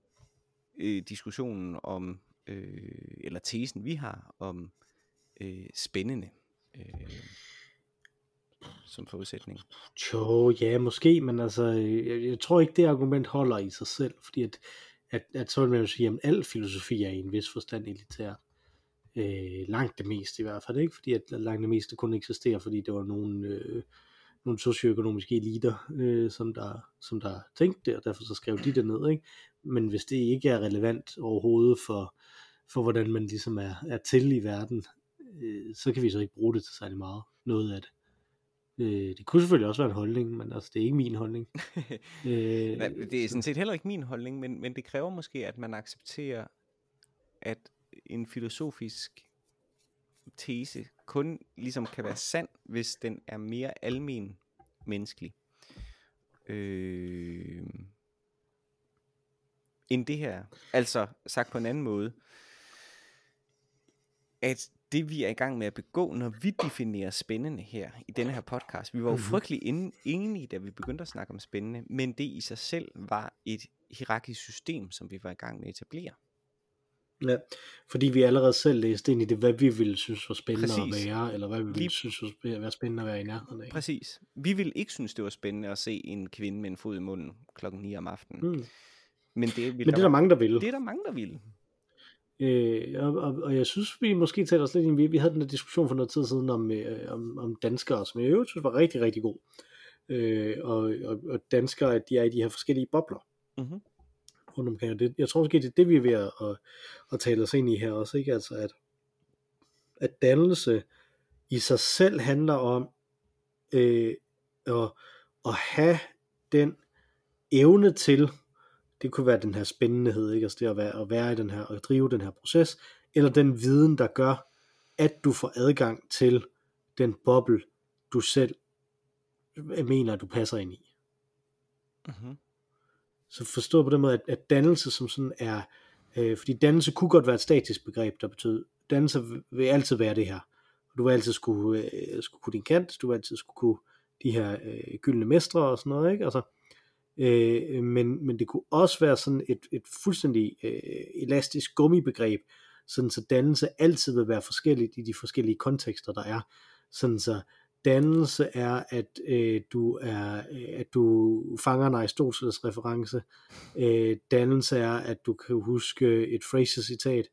øh, diskussionen om, øh, eller tesen vi har om øh, spændende øh, som forudsætning. Jo, ja, måske, men altså, øh, jeg, jeg tror ikke, det argument holder i sig selv, fordi at, at, at så vil man jo sige, at al filosofi er i en vis forstand elitær. Øh, langt det meste i hvert fald, ikke? Fordi at langt det meste kun eksisterer, fordi det var nogle, øh, nogle socioøkonomiske eliter, øh, som, der, som der tænkte det, og derfor så skrev de det ned, ikke? Men hvis det ikke er relevant overhovedet for, for hvordan man ligesom er, er til i verden, øh, så kan vi så ikke bruge det til særlig meget, noget af det. Øh, det kunne selvfølgelig også være en holdning, men altså, det er ikke min holdning. øh, det er sådan set heller ikke min holdning, men, men det kræver måske, at man accepterer, at en filosofisk tese kun ligesom kan være sand, hvis den er mere almen menneskelig. Øh, end det her. Altså sagt på en anden måde, at det vi er i gang med at begå, når vi definerer spændende her i denne her podcast. Vi var jo mm-hmm. frygtelig enige, da vi begyndte at snakke om spændende, men det i sig selv var et hierarkisk system, som vi var i gang med at etablere. Ja, fordi vi allerede selv læste ind i det, hvad vi ville synes var spændende Præcis. at være, eller hvad vi ville Lige... synes var spændende at være i nærheden af. Præcis. Vi ville ikke synes, det var spændende at se en kvinde med en fod i munden klokken 9 om aftenen. Mm. Men det, Men det er der mange, der vil. Det er der mange, der vil. Øh, og, og, og jeg synes, vi måske taler os lidt ind, vi, vi havde den der diskussion for noget tid siden om, øh, om, om danskere, som jeg jo synes var rigtig, rigtig god. Øh, og, og, og danskere, de er i de her forskellige bobler. Mm-hmm. Rundt omkring. Det, jeg tror måske, det er det, vi er ved at, at, at tale os ind i her også, ikke? Altså, at, at dannelse i sig selv handler om øh, at, at have den evne til det kunne være den her spændenhed, ikke? Altså det at være, at være i den her, og drive den her proces, eller den viden, der gør, at du får adgang til den boble, du selv mener, du passer ind i. Mm-hmm. Så forstå på den måde, at, at dannelse som sådan er, øh, fordi dannelse kunne godt være et statisk begreb, der betyder, dannelse vil altid være det her. Du vil altid skulle, øh, skulle kunne din kant, du vil altid skulle kunne de her øh, gyldne mestre og sådan noget, ikke? Altså, Øh, men, men det kunne også være sådan et, et fuldstændig øh, elastisk gummibegreb, sådan så dannelse altid vil være forskelligt i de forskellige kontekster, der er. Sådan så dannelse er, at øh, du er, øh, at du fanger en Aristoteles reference. Øh, dannelse er, at du kan huske et Fraser-citat.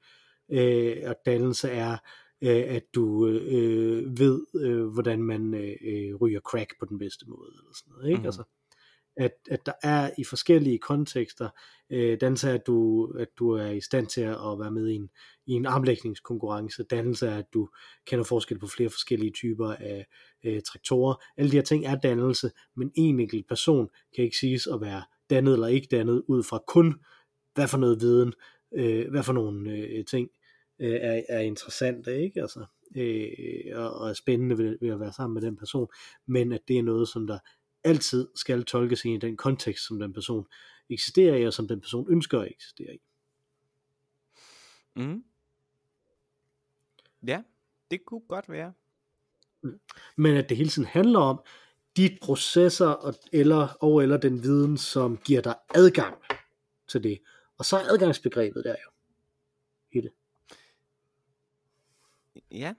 Øh, og dannelse er, øh, at du øh, ved, øh, hvordan man øh, ryger crack på den bedste måde. Eller sådan noget, ikke? Mm. Altså, at, at der er i forskellige kontekster, øh, dannelse er, at du, at du er i stand til at være med i en, i en armlægningskonkurrence, dannelse er, at du kender forskel på flere forskellige typer af øh, traktorer. Alle de her ting er dannelse, men en enkelt person kan ikke siges at være dannet eller ikke dannet, ud fra kun, hvad for noget viden, øh, hvad for nogle øh, ting øh, er, er interessante, ikke? Altså, øh, og, og er spændende ved, ved at være sammen med den person, men at det er noget, som der altid skal tolkes ind i den kontekst, som den person eksisterer i, og som den person ønsker at eksistere i. Mm. Ja, det kunne godt være. Mm. Men at det hele tiden handler om de processer og eller, og eller den viden, som giver dig adgang til det. Og så er adgangsbegrebet der jo i det. Ja,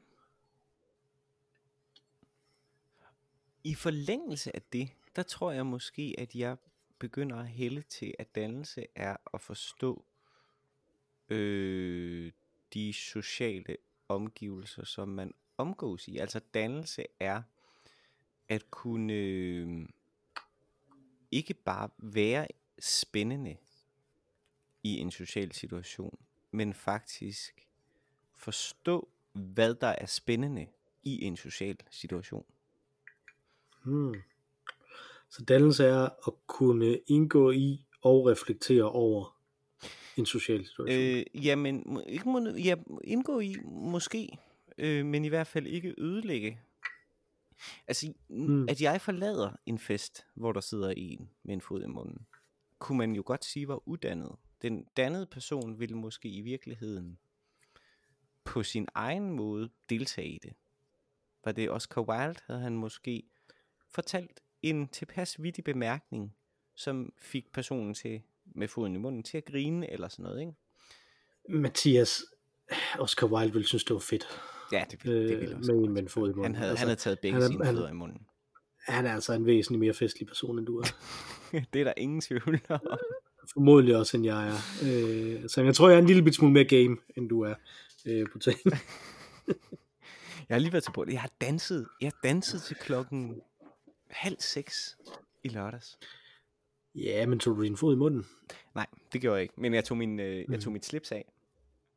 I forlængelse af det, der tror jeg måske, at jeg begynder at hælde til, at dannelse er at forstå øh, de sociale omgivelser, som man omgås i. Altså dannelse er at kunne øh, ikke bare være spændende i en social situation, men faktisk forstå, hvad der er spændende i en social situation. Hmm. Så dannelse er at kunne indgå i og reflektere over en social situation. Øh, jamen, ikke må, ja, indgå i måske, øh, men i hvert fald ikke ødelægge. Altså, hmm. at jeg forlader en fest, hvor der sidder en med en fod i munden, kunne man jo godt sige var uddannet. den dannede person ville måske i virkeligheden på sin egen måde deltage i det. Var det Oscar Wilde, havde han måske fortalt en tilpas vittig bemærkning, som fik personen til med foden i munden til at grine eller sådan noget, ikke? Mathias, Oscar Wilde ville synes, det var fedt. Ja, det ville, det ville øh, også. med en med en fod i munden. Han havde, altså, han havde taget begge han sine han- fødder i munden. han er altså en væsentlig mere festlig person, end du er. det er der ingen tvivl om. Formodentlig også, end jeg er. Øh, så jeg tror, jeg er en lille smule mere game, end du er øh, på ting. Jeg har lige været til bordet. Jeg har danset. Jeg har danset til klokken halv seks i lørdags. ja, men tog du din fod i munden? Nej, det gjorde jeg ikke. Men jeg tog, min, øh, jeg Mm. tog mit slips af.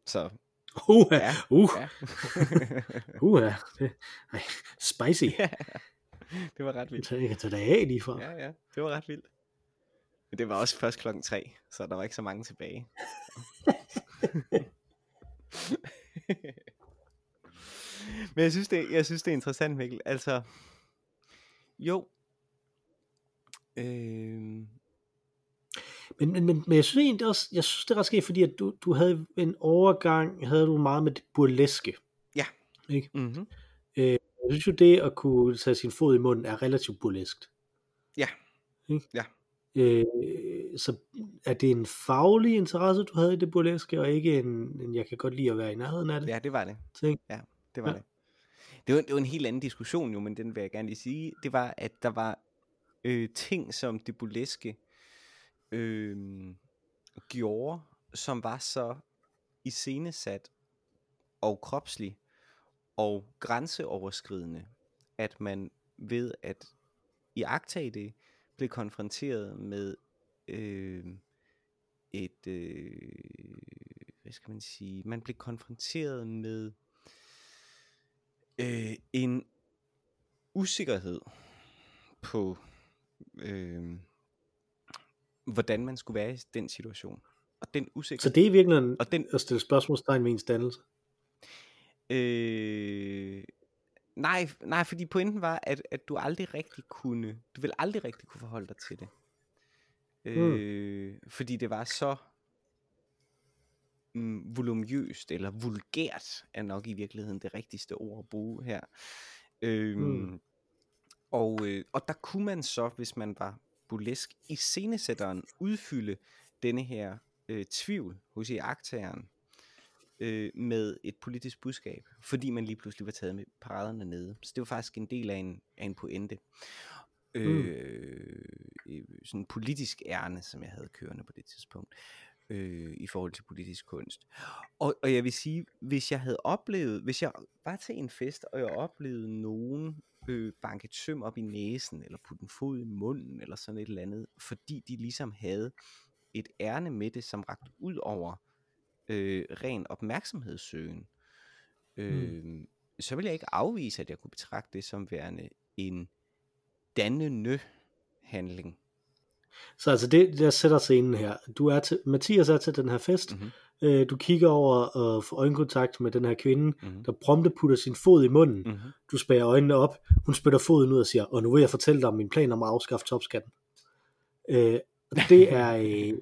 Så Uha, Ja. uh, ja. uha. Det, ej, spicy. ja. Det var ret vildt. Jeg kan tage dig af lige fra. Ja, ja. Det var ret vildt. Men det var også først klokken tre, så der var ikke så mange tilbage. Men jeg synes, det, jeg synes, det er interessant, Mikkel. Altså, jo. Øh, Men, men, men, men jeg synes egentlig også, jeg synes det er ret sket, fordi at du, du havde en overgang, havde du meget med det burleske. mm-hmm. Jeg synes jo det at kunne tage sin fod i munden er relativt burleskt. Ja. Ikke? Ja. Øh, så er det en faglig interesse, du havde i det burleske, og ikke en, en jeg kan godt lide at være i nærheden af det? Ja, det var det. ting? Ja, det var Ja. ja. det. Det var, det var en helt anden diskussion jo, men den vil jeg gerne lige sige. Det var, at der var øh, ting, som det burleske øh, gjorde, som var så iscenesat og kropslig og grænseoverskridende, at man ved at iagtage det, blev konfronteret med øh, et, øh, hvad skal man sige, man blev konfronteret med øh, en usikkerhed på, øh, hvordan man skulle være i den situation. Og den Så usikkerhed, det er i virkeligheden og den, at stille spørgsmålstegn ved ens dannelse. øh, nej, nej, fordi pointen var, at, at du aldrig rigtig kunne, du vil aldrig rigtig kunne forholde dig til det. Øh, fordi det var så mm, volumøst, eller vulgært, er nok i virkeligheden det rigtigste ord at bruge her. Øh, Mm. og, øh, og der kunne man så, hvis man var burlesk i scenesætteren, udfylde denne her øh, tvivl hos iagtageren øh, med et politisk budskab, fordi man lige pludselig var taget med paraderne nede. Så det var faktisk en del af en, af en pointe. Øh, øh, sådan en politisk ærne, som jeg havde kørende på det tidspunkt, øh, i forhold til politisk kunst. Og, og jeg vil sige, hvis jeg havde oplevet, hvis jeg var til en fest, og jeg oplevede nogen øh, banke et søm op i næsen, eller putte en fod i munden, eller sådan et eller andet, fordi de ligesom havde et ærne med det, som rakte ud over øh, ren opmærksomhedssøgen, øh, mm. så vil jeg ikke afvise, at jeg kunne betragte det som værende en dannende handling. Så altså det, der sætter scenen her. Du er til, Mathias er til den her fest. Mhm. Øh, du kigger over og får øjenkontakt med den her kvinde, Mhm. der prompte putter sin fod i munden. Mhm. Du spærer øjnene op. Hun spytter foden ud og siger, og nu vil jeg fortælle dig om min plan om at afskaffe topskatten. Øh, det er, øh,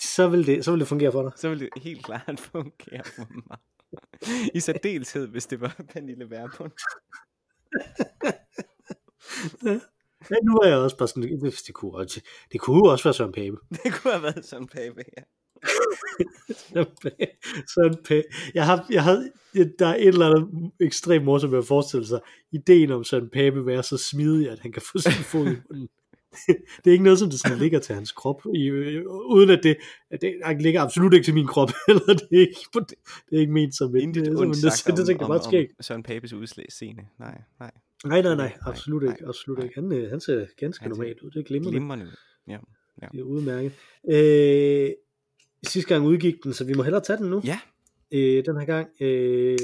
så, vil det, så vil det fungere for dig. Så ville det helt klart fungere for mig. I særdeleshed, hvis det var Pernille Vermund. Ja, nu er jeg også bare sådan, det, det, kunne, også, det kunne også være Søren Pape. Det kunne have været sådan Pape, ja. Søren Pape. Jeg har, jeg har, der er et eller andet ekstremt morsomt at forestille sig, ideen om Søren Pape være så smidig, at han kan få sin fod i munden. det er ikke noget, som det sådan ligger til hans krop, i, øh, uden at det, at det ligger absolut ikke til min krop, eller det er ikke, det, det er ikke ment som et, Intet det, ondt det, sagt det, det, tænker jeg om, bare sker om, om Søren Papes udslagscene. Nej, nej. Nej, nej, nej, Nej, absolut nej, ikke, absolut nej. ikke. Han, øh, han ser ganske Han ser normalt ud, det er glimrende. Glimrende. Ja. Det er udmærket. Øh, sidste gang udgik den, så vi må hellere tage den nu. Ja. Øh, den her gang. Øh,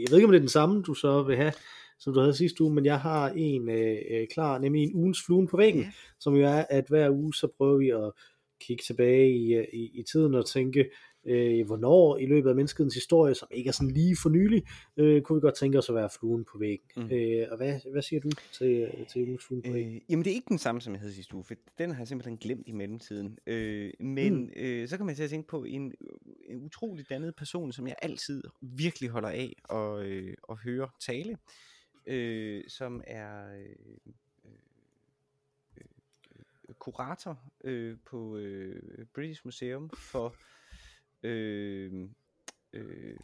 jeg ved ikke, om det er den samme, du så vil have, som du havde sidste uge, men jeg har en øh, øh, klar, nemlig en ugens fluen på væggen, Ja. som jo er, at hver uge, så prøver vi at kigge tilbage i, øh, i, i tiden og tænke, øh, hvornår i løbet af menneskets historie, som ikke er sådan lige for nylig, øh, kunne vi godt tænke os at være fluen på væggen. Mm. Øh, og hvad, hvad siger du til, til ugens fluen på væggen? Øh, jamen det er ikke den samme, som jeg havde sidste uge, for den har jeg simpelthen glemt i mellemtiden. Øh, men mm. øh, så kan man til at tænke på en, en utrolig dannet person, som jeg altid virkelig holder af at, øh, at høre tale, øh, som er... Øh, kurator øh, på øh, British Museum for øh, øh,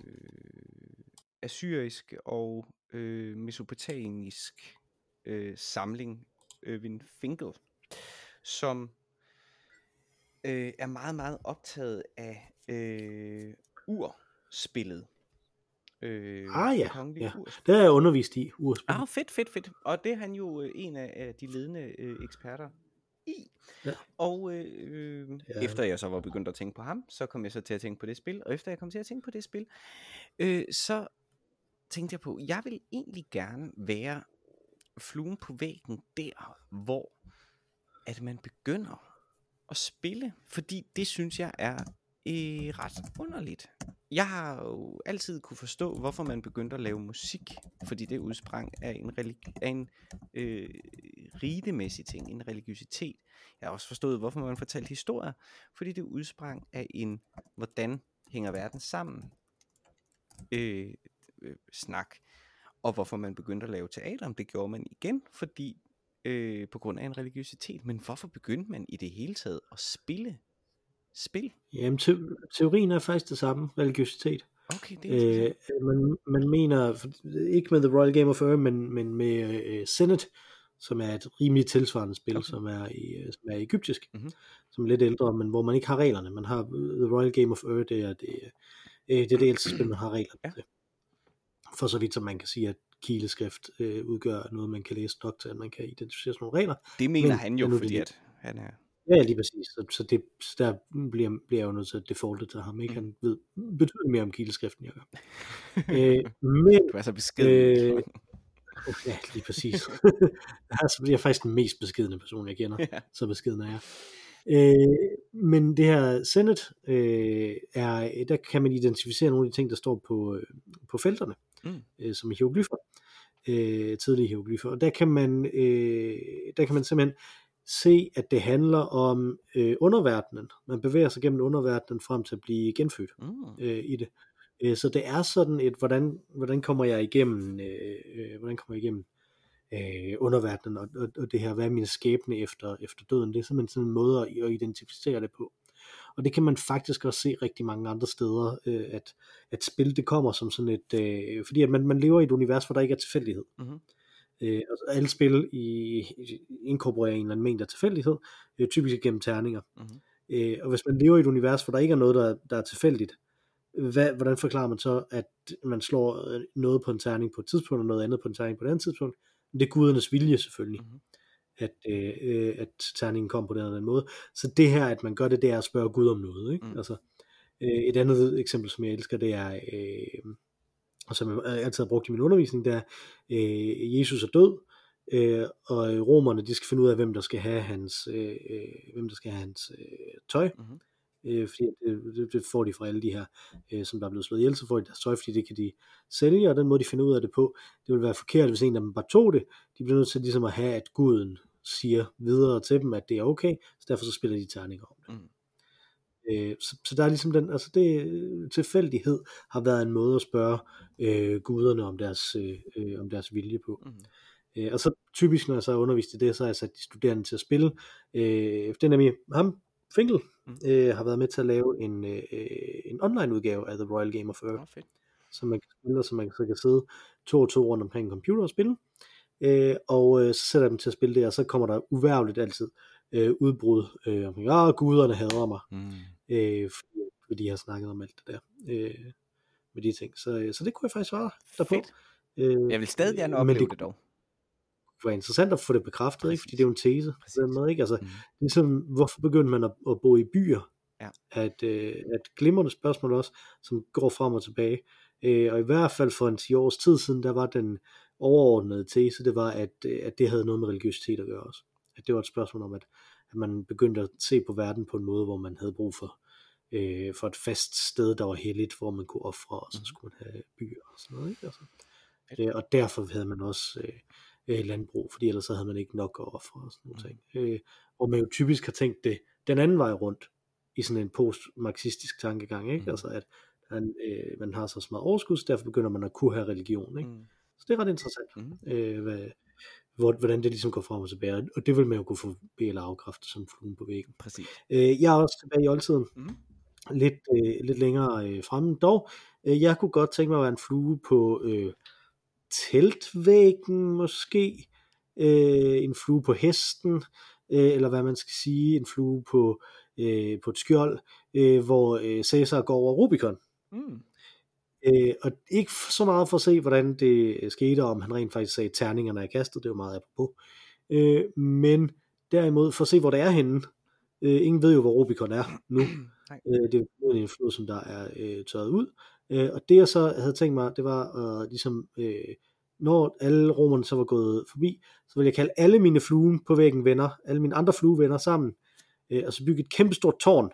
assyrisk og øh, mesopotamisk øh, samling, Øvin Finkel, som øh, er meget, meget optaget af øh, urspillet. Øh, ah ja, ja. det har jeg undervist i, urspil. Ah, fedt, fedt, fedt. Og det er han jo øh, en af, af de ledende øh, eksperter i. Ja. Og øh, ja. efter jeg så var begyndt at tænke på ham, så kom jeg så til at tænke på det spil. Og efter jeg kom til at tænke på det spil, øh, så tænkte jeg på, jeg vil egentlig gerne være fluen på væggen der, hvor at man begynder at spille, fordi det synes jeg er øh, ret underligt. Jeg har jo altid kunne forstå, hvorfor man begyndte at lave musik, fordi det udsprang af en, religi- af en øh, ritemæssig ting, en religiøsitet. Jeg har også forstået, hvorfor man fortalte historier, fordi det udsprang af en, hvordan hænger verden sammen, øh, øh, snak. Og hvorfor man begyndte at lave teater, det gjorde man igen, fordi øh, på grund af en religiøsitet. Men hvorfor begyndte man i det hele taget at spille spil? Jamen, te- teorien er faktisk det samme, religiøsitet. Okay, det er øh, man, man mener, ikke med The Royal Game of Earth, men, men med øh, Senate, som er et rimelig tilsvarende spil, okay. som, er i, øh, som er egyptisk, mm-hmm. som er lidt ældre, men hvor man ikke har reglerne. Man har øh, The Royal Game of Earth, det er det, øh, det, er det ældste spil, man har regler ja. til. For så vidt som man kan sige, at kileskrift øh, udgør noget, man kan læse nok til, at man kan identificere sådan nogle regler. Det mener men, han jo, fordi at han er Ja, lige præcis. Så, så, det, så der bliver, bliver jeg jo nødt til at defaulte til ham. Ikke? Mm. Han ved betydeligt mere om kildeskriften, jeg gør. øh, men, du er så beskeden. Øh, ja, lige præcis. altså, jeg er faktisk den mest beskedende person, jeg kender. Ja. Så beskeden er jeg. Øh, men det her Senate, øh, er, der kan man identificere nogle af de ting, der står på, øh, på felterne, mm. øh, som hieroglyffer, øh, tidlige hieroglyffer. Og der kan man, øh, der kan man simpelthen se, at det handler om øh, underverdenen. Man bevæger sig gennem underverdenen frem til at blive genfødt mm. øh, i det. Øh, så det er sådan et, hvordan, hvordan kommer jeg igennem, øh, hvordan kommer jeg igennem øh, underverdenen og, og, og det her, hvad er min skæbne efter, efter døden. Det er simpelthen sådan en måde at, at identificere det på. Og det kan man faktisk også se rigtig mange andre steder, øh, at, at spil det kommer som sådan et, øh, fordi at man, man lever i et univers, hvor der ikke er tilfældighed. Mm-hmm. Øh, altså alle spil i, inkorporerer en eller anden mængde af tilfældighed, øh, typisk gennem terninger. Mm-hmm. Øh, og hvis man lever i et univers, hvor der ikke er noget, der, der er tilfældigt, hvad, hvordan forklarer man så, at man slår øh, noget på en terning på et tidspunkt, og noget andet på en terning på et andet tidspunkt? Det er gudernes vilje selvfølgelig, mm-hmm. at, øh, øh, at terningen kom på den eller anden måde. Så det her, at man gør det, det er at spørge Gud om noget. Ikke? Mm. Altså, øh, et andet eksempel, som jeg elsker, det er... Øh, og som jeg altid har brugt i min undervisning, der øh, Jesus er død, øh, og romerne de skal finde ud af, hvem der skal have hans, øh, øh, hvem der skal have hans øh, tøj. Mm-hmm. Øh, fordi det, det, det får de fra alle de her, øh, som der er blevet slået ihjel, så får de deres tøj, fordi det kan de sælge, og den måde de finder ud af det på, det vil være forkert, hvis en af dem bare tog det. De bliver nødt til ligesom at have, at guden siger videre til dem, at det er okay, så derfor så spiller de terninger om det. Mm. Øh, så, så der er ligesom den, altså det, tilfældighed har været en måde at spørge øh, guderne om deres, øh, øh om deres vilje på. Mm. Øh, og så typisk, når jeg så har undervist i det, så har jeg sat de studerende til at spille. Øh, det er nemlig ham, Finkel, mm. øh, har været med til at lave en, øh, en online udgave af The Royal Game of Earth. Oh, fedt. Som man kan spille, så man så kan sidde to og to rundt omkring en computer og spille. Øh, og øh, så sætter jeg dem til at spille det, og så kommer der uværligt altid øh, udbrud øh, omkring, ah, guderne hader mig. Mm øh, fordi, fordi de har snakket om alt det der, øh, med de ting. Så, øh, så det kunne jeg faktisk svare derpå. Fedt. Øh, jeg vil stadig gerne opleve det, det dog. Det var interessant at få det bekræftet, Præcis. ikke? fordi det er jo en tese. Præcis. Den måde, ikke? Altså, mm. ligesom, hvorfor begyndte man at, at bo i byer? Ja. At, øh, at glimrende spørgsmål også, som går frem og tilbage. Øh, og i hvert fald for en 10 års tid siden, der var den overordnede tese, det var, at, øh, at det havde noget med religiøsitet at gøre også. At det var et spørgsmål om, at at man begyndte at se på verden på en måde, hvor man havde brug for øh, for et fast sted, der var heldigt, hvor man kunne ofre, og så Mhm. skulle man have byer og sådan noget. Ikke? Altså, øh, og derfor havde man også øh, øh, landbrug, fordi ellers så havde man ikke nok at ofre og sådan nogle ting. Øh, hvor man jo typisk har tænkt det den anden vej rundt, i sådan en post-marxistisk tankegang, ikke? Mhm. Altså at han, øh, man har så meget overskud, så derfor begynder man at kunne have religion. Ikke? Mm. Så det er ret interessant, Mhm. øh, hvad, hvor, hvordan det ligesom går frem og tilbage. Og det vil man jo kunne få eller afkræfte som fluen på væggen. Præcis. Øh, jeg er også tilbage i oldtiden, Mhm. lidt, øh, lidt længere øh, fremme. Dog, øh, jeg kunne godt tænke mig at være en flue på øh, teltvæggen måske, øh, en flue på hesten, øh, eller hvad man skal sige, en flue på, øh, på et skjold, øh, hvor øh, Caesar går over Rubicon. Mm. Øh, og ikke så meget for at se, hvordan det øh, skete, om han rent faktisk sagde, at terningerne er kastet, det er jo meget apropos. Øh, men derimod for at se, hvor det er henne. Øh, ingen ved jo, hvor Rubicon er nu. Øh, det er jo en flod, som der er øh, tørret ud. Øh, og det jeg så havde tænkt mig, det var øh, ligesom, øh, når alle romerne så var gået forbi, så ville jeg kalde alle mine fluen på væggen venner, alle mine andre fluevenner sammen, øh, og så bygge et kæmpestort tårn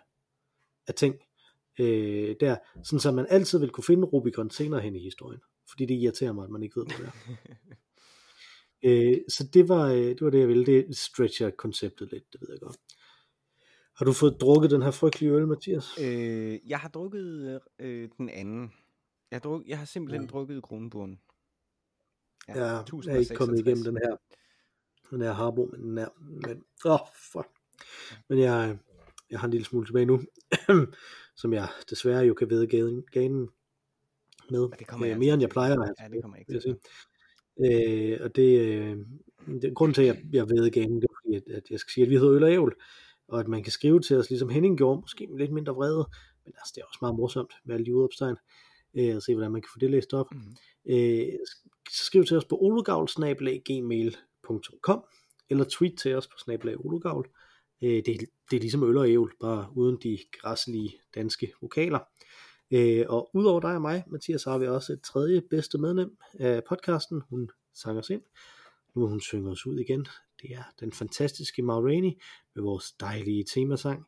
af ting øh, der, sådan så man altid vil kunne finde Rubicon senere hen i historien. Fordi det irriterer mig, at man ikke ved, hvor det er. øh, så det var, øh, det var det, jeg ville. Det stretcher konceptet lidt, det ved jeg godt. Har du fået drukket den her frygtelige øl, Mathias? Øh, jeg har drukket øh, den anden. Jeg har, druk, jeg har simpelthen Ja. drukket Kronburen. Ja, jeg er ikke kommet igennem den her, den her harbo, men den er, men, åh, oh, fuck. Men jeg, jeg har en lille smule tilbage nu, som jeg desværre jo kan vide gaden, ganen med, det kommer øh, mere end jeg plejer at have. Ja, det kommer ikke til. sige. Øh, og det, øh, det grunden til, at jeg, jeg ved ganen, det er fordi, at, at jeg skal sige, at vi hedder Øl og Ævl, og at man kan skrive til os, ligesom Henning gjorde, måske med lidt mindre vrede, men altså, det er også meget morsomt med alle de udopstegn, øh, og se, hvordan man kan få det læst op. Mhm. Øh, skriv til os på olugavl.gmail.com eller tweet til os på snabelag olugavl. Øh, det, er- det er ligesom øl og ævl, bare uden de græsselige danske vokaler. Øh, og udover dig og mig, Mathias, har vi også et tredje bedste medlem af podcasten. Hun sang os ind. Nu må hun synge os ud igen. Det er den fantastiske Ma Rainey med vores dejlige temasang.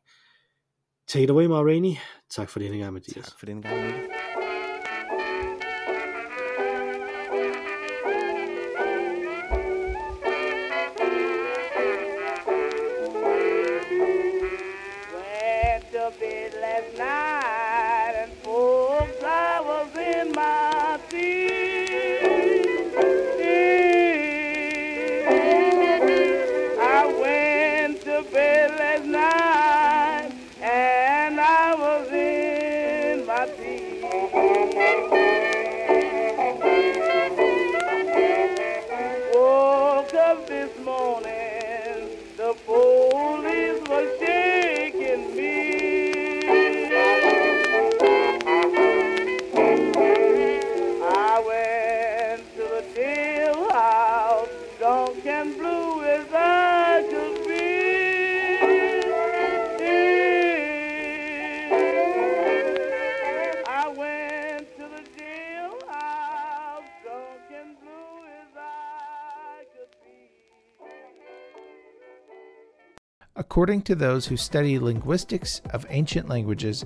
Take it away, Ma Rainey. Tak for denne gang, Mathias. Tak for den gang, Mathias. According to those who study linguistics of ancient languages,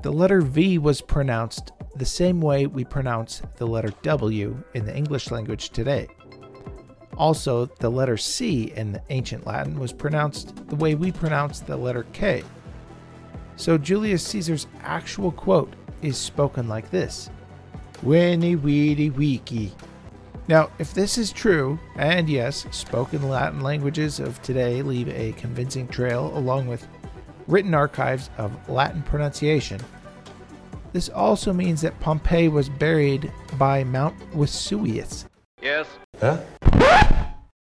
the letter V was pronounced the same way we pronounce the letter W in the English language today. Also, the letter C in the ancient Latin was pronounced the way we pronounce the letter K. So Julius Caesar's actual quote is spoken like this Winnie weedy weeky. Now, if this is true, and yes, spoken Latin languages of today leave a convincing trail along with written archives of Latin pronunciation, this also means that Pompey was buried by Mount Vesuvius. Yes. Huh?